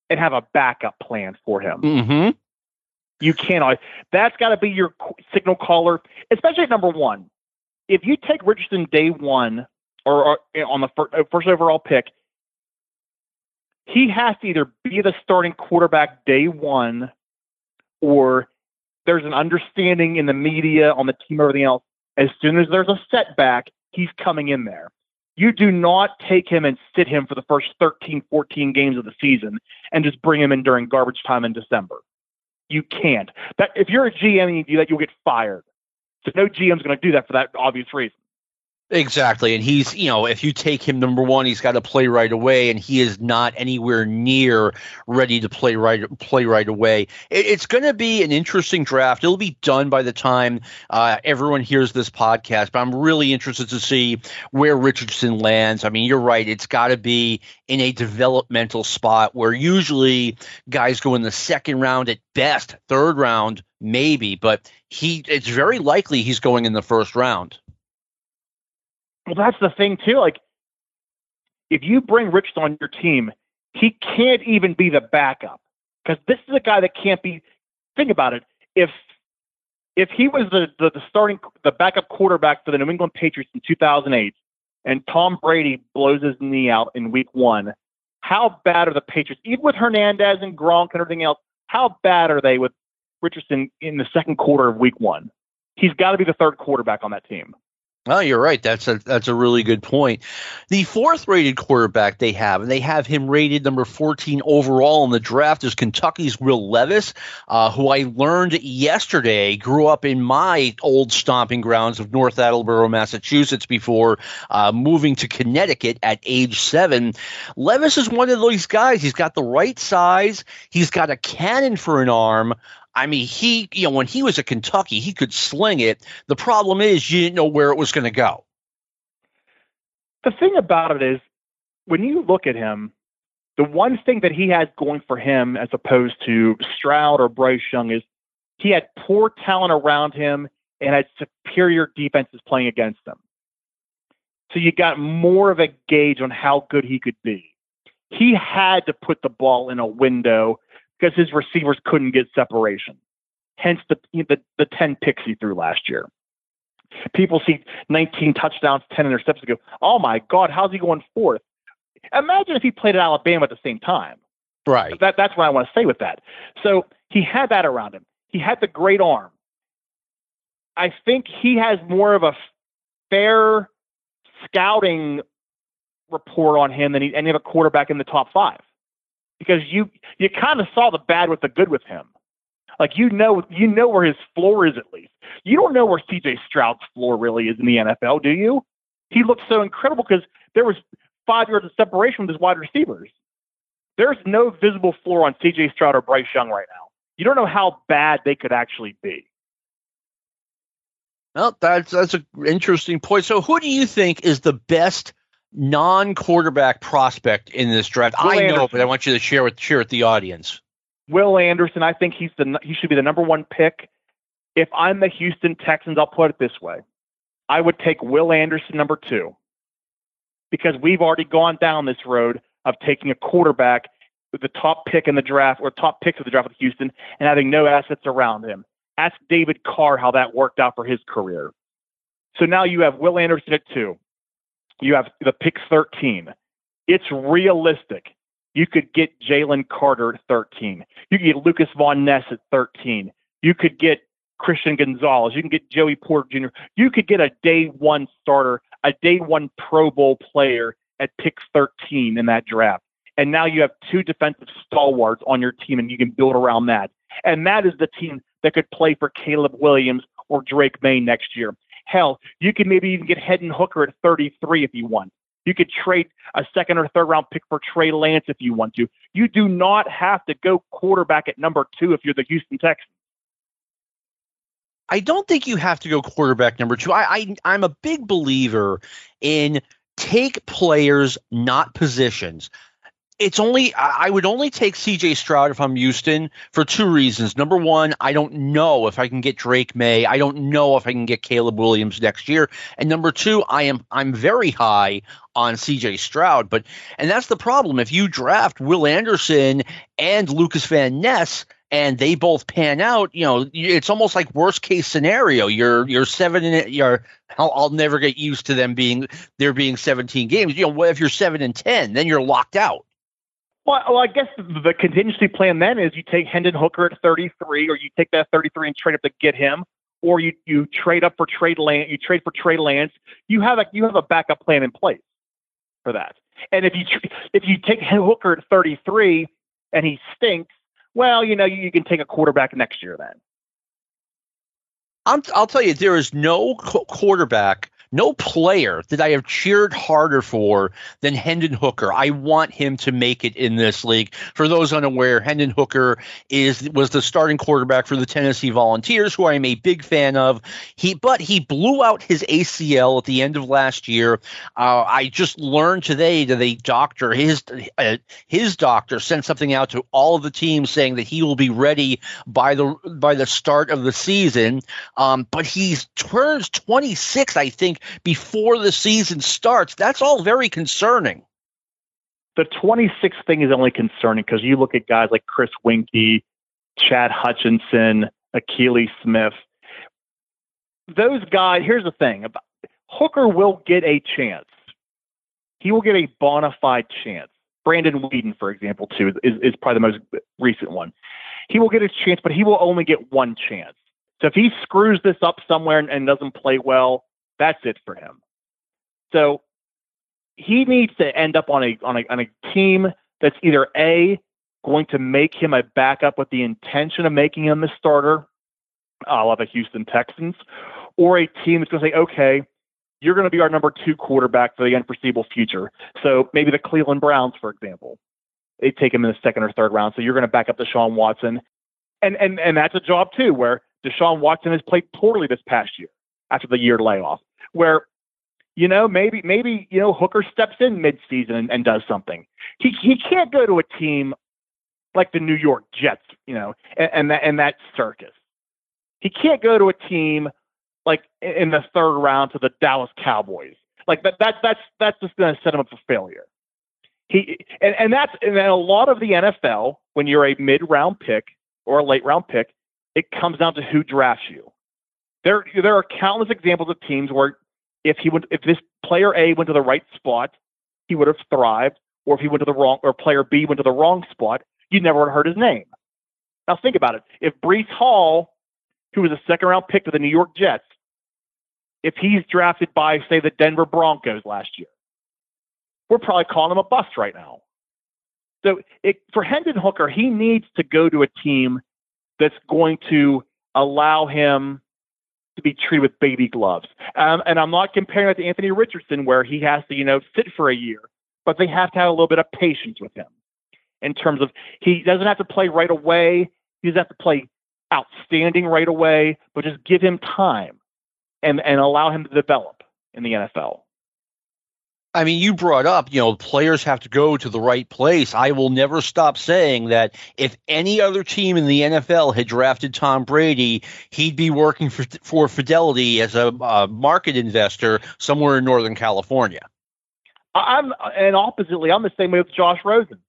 and have a backup plan for him. Mm-hmm. You can't. cannot. That's got to be your signal caller, especially at number one. If you take Richardson day one or, or on the first, uh, first overall pick, he has to either be the starting quarterback day one or there's an understanding in the media, on the team, everything else. As soon as there's a setback, he's coming in there. You do not take him and sit him for the first 13, 14 games of the season and just bring him in during garbage time in December. You can't. That if you're a GM and you do that, you'll get fired. So no GM's going to do that for that obvious reason. Exactly. And he's, you know, if you take him number one, he's got to play right away, and he is not anywhere near ready to play right play right away. It, it's going to be an interesting draft. It'll be done by the time uh, everyone hears this podcast, but I'm really interested to see where Richardson lands. I mean, you're right. It's got to be in a developmental spot where usually guys go in the second round at best, third round maybe, but he it's very likely he's going in the first round. Well, that's the thing too. Like, if you bring Rich on your team, he can't even be the backup. because this is a guy that can't be. Think about it. If if he was the, the, the starting the backup quarterback for the New England Patriots in 2008, and Tom Brady blows his knee out in Week One, how bad are the Patriots? Even with Hernandez and Gronk and everything else, how bad are they with Richardson in the second quarter of Week One? He's got to be the third quarterback on that team. Oh, you're right. That's a that's a really good point. The fourth rated quarterback they have, and they have him rated number 14 overall in the draft, is Kentucky's Will Levis, uh, who I learned yesterday grew up in my old stomping grounds of North Attleboro, Massachusetts, before uh, moving to Connecticut at age seven. Levis is one of those guys. He's got the right size. He's got a cannon for an arm. I mean, he, you know, when he was at Kentucky, he could sling it. The problem is you didn't know where it was going to go. The thing about it is, when you look at him, the one thing that he has going for him as opposed to Stroud or Bryce Young is he had poor talent around him and had superior defenses playing against him. So you got more of a gauge on how good he could be. He had to put the ball in a window because his receivers couldn't get separation. Hence the, the, the 10 picks he threw last year. People see 19 touchdowns, 10 interceptions, go, oh my God, how's he going fourth? Imagine if he played at Alabama at the same time. Right. That, that's what I want to say with that. So he had that around him. He had the great arm. I think he has more of a fair scouting report on him than he, any other quarterback in the top five because you you kind of saw the bad with the good with him. Like you know you know where his floor is at least. You don't know where CJ Stroud's floor really is in the NFL, do you? He looked so incredible because there was five yards of separation with his wide receivers. There's no visible floor on CJ Stroud or Bryce Young right now. You don't know how bad they could actually be. Well, that's that's an interesting point. So, who do you think is the best non-quarterback prospect in this draft? Will I know, but I want you to share with share with the audience. Will Anderson, I think he's the he should be the number one pick. If I'm the Houston Texans, I'll put it this way: I would take Will Anderson number two because we've already gone down this road of taking a quarterback with the top pick in the draft or top picks of the draft with Houston and having no assets around him. Ask David Carr how that worked out for his career. So now you have Will Anderson at two. You have the pick 13. It's realistic. You could get Jalen Carter at 13. You could get Lukas Van Ness at 13. You could get Christian Gonzalez. You can get Joey Porter Jr. You could get a day one starter, a day one Pro Bowl player at pick 13 in that draft. And now you have two defensive stalwarts on your team, and you can build around that. And that is the team that could play for Caleb Williams or Drake Maye next year. Hell, you could maybe even get Hendon Hooker at 33 if you want. You could trade a second or third round pick for Trey Lance if you want to. You do not have to go quarterback at number two if you're the Houston Texans. I don't think you have to go quarterback number two. I, I I'm a big believer in take players, not positions it's only I would only take CJ Stroud if I'm Houston for two reasons. Number one, I don't know if I can get Drake Maye. I don't know if I can get Caleb Williams next year. And number two, I am I'm very high on CJ Stroud, but and that's the problem. If you draft Will Anderson and Lukas Van Ness and they both pan out, you know, it's almost like worst case scenario. You're you're seven and you're I'll, I'll never get used to them being there being 17 games. You know, what if you're seven and 10, then you're locked out. Well, well, I guess the contingency plan then is you take Hendon Hooker at 33, or you take that 33 and trade up to get him, or you you trade up for Trey Lance, you trade for Trey Lance. You have a you have a backup plan in place for that. And if you if you take Hooker at 33 and he stinks, well, you know you, you can take a quarterback next year then. i will tell you, there is no quarterback no player that I have cheered harder for than Hendon Hooker. I want him to make it in this league. For those unaware, Hendon Hooker is was the starting quarterback for the Tennessee Volunteers, who I am a big fan of. He but he blew out his ACL at the end of last year. Uh, I just learned today that a doctor, his uh, his doctor, sent something out to all of the teams saying that he will be ready by the by the start of the season. Um, but he turns 26, I think, before the season starts. That's all very concerning. The 26 thing is only concerning because you look at guys like Chris Weinke, Chad Hutchinson, Akili Smith. Those guys, here's the thing Hooker will get a chance. He will get a bona fide chance. Brandon Weeden, for example, too, is, is probably the most recent one. He will get a chance, but he will only get one chance. So if he screws this up somewhere and, and doesn't play well, that's it for him. So he needs to end up on a on a on a team that's either a going to make him a backup with the intention of making him the starter, a la the Houston Texans, or a team that's going to say, okay, you're going to be our number two quarterback for the unforeseeable future. So maybe the Cleveland Browns, for example, they take him in the second or third round. So you're going to back up Deshaun Watson, and and and that's a job too, where Deshaun Watson has played poorly this past year after the year layoff, where you know maybe maybe you know Hooker steps in midseason and, and does something. He he can't go to a team like the New York Jets, you know, and, and that and that circus. He can't go to a team like in the third round to the Dallas Cowboys. Like that, that's that's that's just going to set him up for failure. He and, and that's and then a lot of the NFL when you're a mid round pick or a late round pick, it comes down to who drafts you. There there are countless examples of teams where if he would if this player A went to the right spot, he would have thrived, or if he went to the wrong or player B went to the wrong spot, you never would have heard his name. Now think about it. If Breece Hall, who was a second round pick to the New York Jets, if he's drafted by, say, the Denver Broncos last year, we're probably calling him a bust right now. So it, for Hendon Hooker, he needs to go to a team that's going to allow him to be treated with baby gloves. Um, and I'm not comparing it to Anthony Richardson, where he has to, you know, sit for a year, but they have to have a little bit of patience with him in terms of he doesn't have to play right away. He doesn't have to play outstanding right away, but just give him time and, and allow him to develop in the NFL. I mean, you brought up, you know, players have to go to the right place. I will never stop saying that if any other team in the NFL had drafted Tom Brady, he'd be working for, for Fidelity as a market investor somewhere in Northern California. I'm, and oppositely, I'm the same way with Josh Rosen.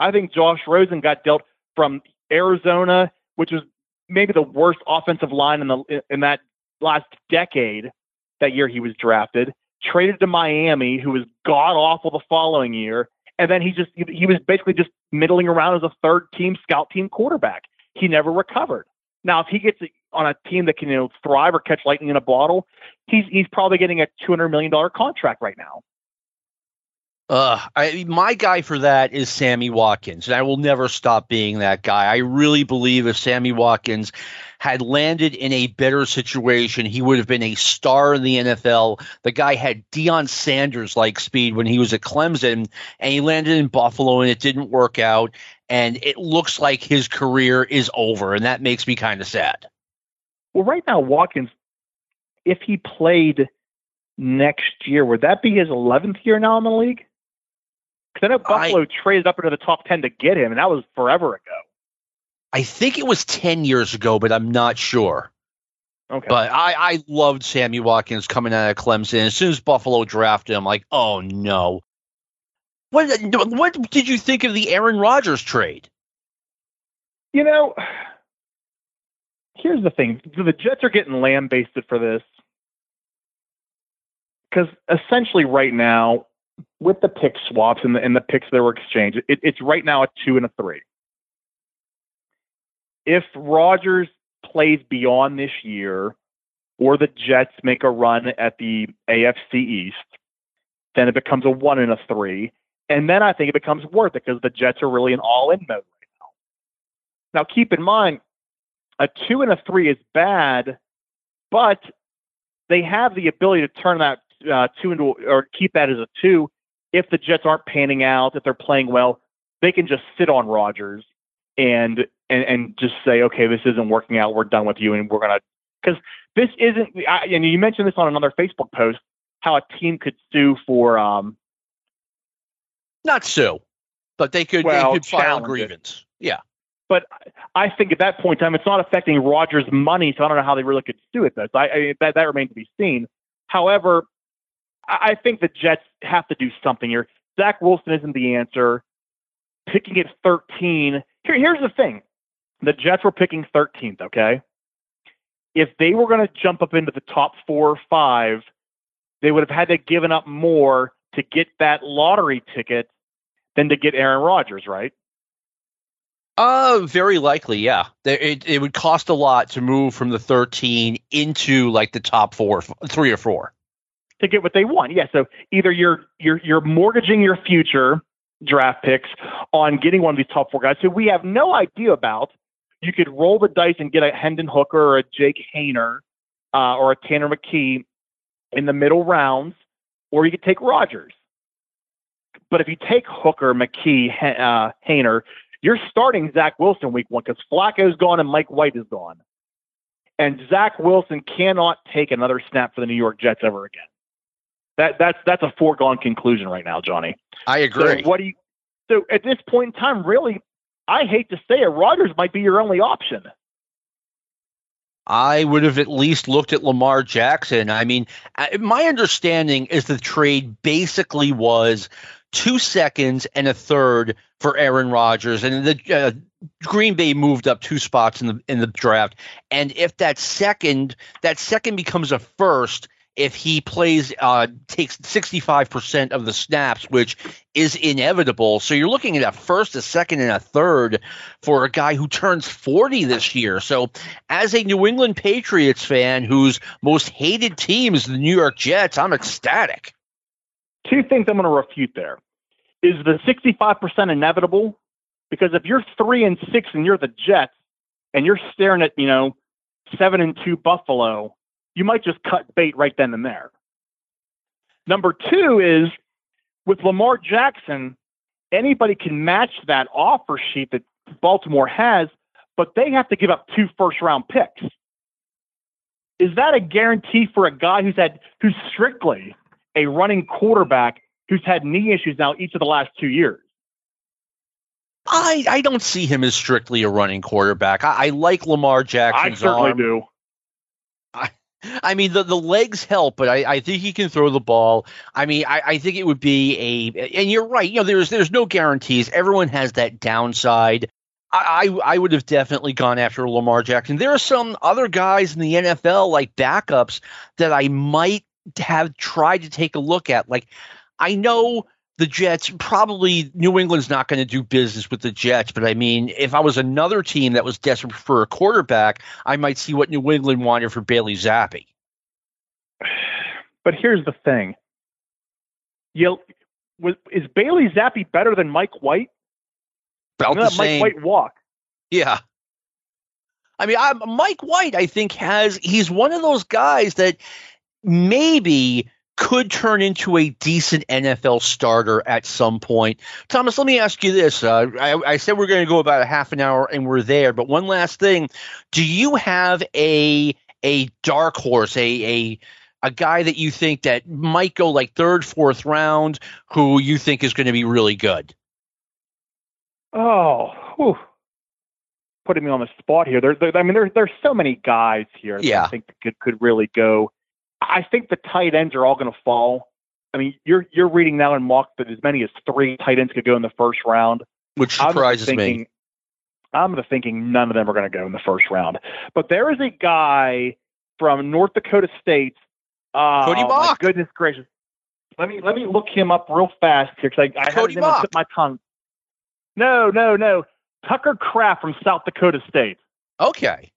I think Josh Rosen got dealt from Arizona, which was maybe the worst offensive line in the in that last decade. That year he was drafted, traded to Miami, who was god awful the following year, and then he just he was basically just middling around as a third team scout team quarterback. He never recovered. Now, if he gets on a team that can you know thrive or catch lightning in a bottle, he's he's probably getting a two hundred million dollar contract right now. Uh, I, my guy for that is Sammy Watkins, and I will never stop being that guy. I really believe if Sammy Watkins had landed in a better situation, he would have been a star in the NFL. The guy had Deion Sanders like speed when he was at Clemson, and he landed in Buffalo, and it didn't work out. And it looks like his career is over, and that makes me kind of sad. Well, right now, Watkins, if he played next year, would that be his 11th year now in the league? Because I know Buffalo I, traded up into the top 10 to get him, and that was forever ago. I think it was 10 years ago, but I'm not sure. Okay. But I, I loved Sammy Watkins coming out of Clemson. As soon as Buffalo drafted him, I'm like, oh no. What, what did you think of the Aaron Rodgers trade? You know, here's the thing the Jets are getting lambasted for this. Because essentially, right now, with the pick swaps and the, and the picks that were exchanged, it, it's right now a two and a three. If Rodgers plays beyond this year, or the Jets make a run at the AFC East, then it becomes a one and a three. And then I think it becomes worth it because the Jets are really in all in mode right now. Now, keep in mind, a two and a three is bad, but they have the ability to turn that uh, two into or keep that as a two. If the Jets aren't panning out, if they're playing well, they can just sit on Rodgers and and and just say, okay, this isn't working out. We're done with you, and we're gonna because this isn't. I, and you mentioned this on another Facebook post how a team could sue for um not sue, but they could well, they could file a grievance. It. Yeah. But I think at that point in time, it's not affecting Rodgers' money, so I don't know how they really could sue it. Though, so I, I, that that remains to be seen. However, I think the Jets have to do something here. Zach Wilson isn't the answer. Picking at 13. Here, here's the thing: the Jets were picking 13th. Okay, if they were going to jump up into the top four or five, they would have had to have given up more to get that lottery ticket than to get Aaron Rodgers, right? Uh, very likely, yeah. It, it would cost a lot to move from the 13 into like the top four, three or four, to get what they want. Yeah. So either you're you're you're mortgaging your future draft picks on getting one of these top four guys who we have no idea about. You could roll the dice and get a Hendon Hooker or a Jake Haener uh, or a Tanner McKee in the middle rounds, or you could take Rodgers. But if you take Hooker, McKee, uh, Haener, you're starting Zach Wilson week one because Flacco's gone and Mike White is gone. And Zach Wilson cannot take another snap for the New York Jets ever again. That that's that's a foregone conclusion right now, Johnny. I agree. So what do you so at this point in time, really, I hate to say it, Rodgers might be your only option. I would have at least looked at Lamar Jackson. I mean, my understanding is the trade basically was two seconds and a third for Aaron Rodgers, and the uh, Green Bay moved up two spots in the in the draft. And if that second that second becomes a first, if he plays uh, takes 65% of the snaps, which is inevitable. So you're looking at a first, a second, and a third for a guy who turns 40 this year. So as a New England Patriots fan whose most hated team is the New York Jets, I'm ecstatic two things I'm going to refute there. Is the 65% inevitable? Because if you're three and six and you're the Jets and you're staring at, you know, seven and two Buffalo, you might just cut bait right then and there. Number two is with Lamar Jackson, anybody can match that offer sheet that Baltimore has, but they have to give up two first round picks. Is that a guarantee for a guy who's had who's strictly a running quarterback who's had knee issues now each of the last two years. I, I don't see him as strictly a running quarterback. I, I like Lamar Jackson. I certainly arm. do. I, mean, the, the legs help, but I, I think he can throw the ball. I mean, I, I think it would be a, and you're right. You know, there's there's no guarantees. Everyone has that downside. I, I, I would have definitely gone after Lamar Jackson. There are some other guys in the NFL like backups that I might have tried to take a look at. Like, I know the Jets probably New England's not going to do business with the Jets, but I mean, if I was another team that was desperate for a quarterback, I might see what New England wanted for Bailey Zappe. But here's the thing: you was, is Bailey Zappe better than Mike White? About the same. Mike White walk. Yeah. I mean, I, Mike White, I think has he's one of those guys that maybe could turn into a decent NFL starter at some point. Thomas, let me ask you this. Uh, I, I, said we're going to go about a half an hour and we're there, but one last thing. Do you have a a dark horse, a a a guy that you think that might go like third, fourth round, who you think is going to be really good? Oh, whew. putting me on the spot here. There, there I mean, there, there's so many guys here. Yeah. I think could could really go I think the tight ends are all going to fall. I mean, you're you're reading now in mock that as many as three tight ends could go in the first round, which surprises I'm thinking, me. I'm thinking none of them are going to go in the first round. But there is a guy from North Dakota State. Uh, Cody Mauch. goodness gracious! Let me let me look him up real fast here because I, I Cody haven't even my tongue. No, no, no. Tucker Kraft from South Dakota State. Okay.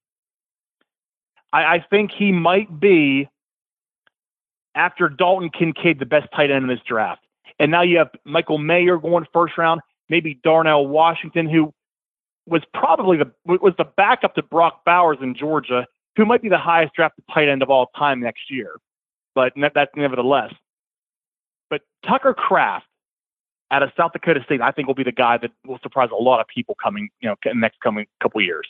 I, I think he might be after Dalton Kincaid, the best tight end in this draft. And now you have Michael Mayer going first round, maybe Darnell Washington, who was probably the was the backup to Brock Bowers in Georgia, who might be the highest drafted tight end of all time next year. But that's nevertheless. But Tucker Kraft out of South Dakota State, I think will be the guy that will surprise a lot of people coming, you know, next coming couple years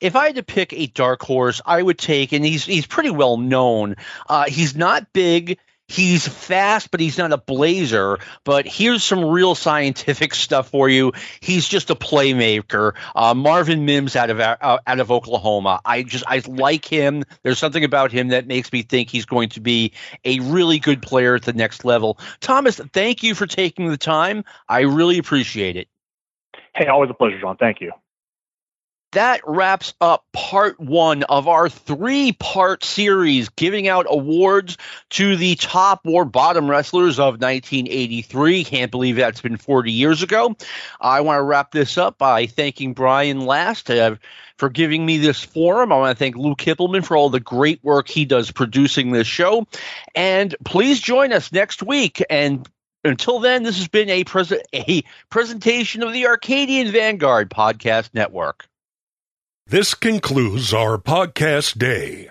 if I had to pick a dark horse, I would take, and he's he's pretty well known. Uh, he's not big. He's fast, but he's not a blazer. But here's some real scientific stuff for you. He's just a playmaker. Uh, Marvin Mims out of uh, out of Oklahoma. I just I like him. There's something about him that makes me think he's going to be a really good player at the next level. Thomas, thank you for taking the time. I really appreciate it. Hey, always a pleasure, John. Thank you that wraps up part one of our three part series giving out awards to the top or bottom wrestlers of 1983. Can't believe that's been 40 years ago. I want to wrap this up by thanking Brian Last. Uh, for giving me this forum. I want to thank Lou Kippelman for all the great work he does producing this show. And please join us next week. And until then, this has been a, pres- a presentation of the Arcadian Vanguard Podcast Network. This concludes our podcast day.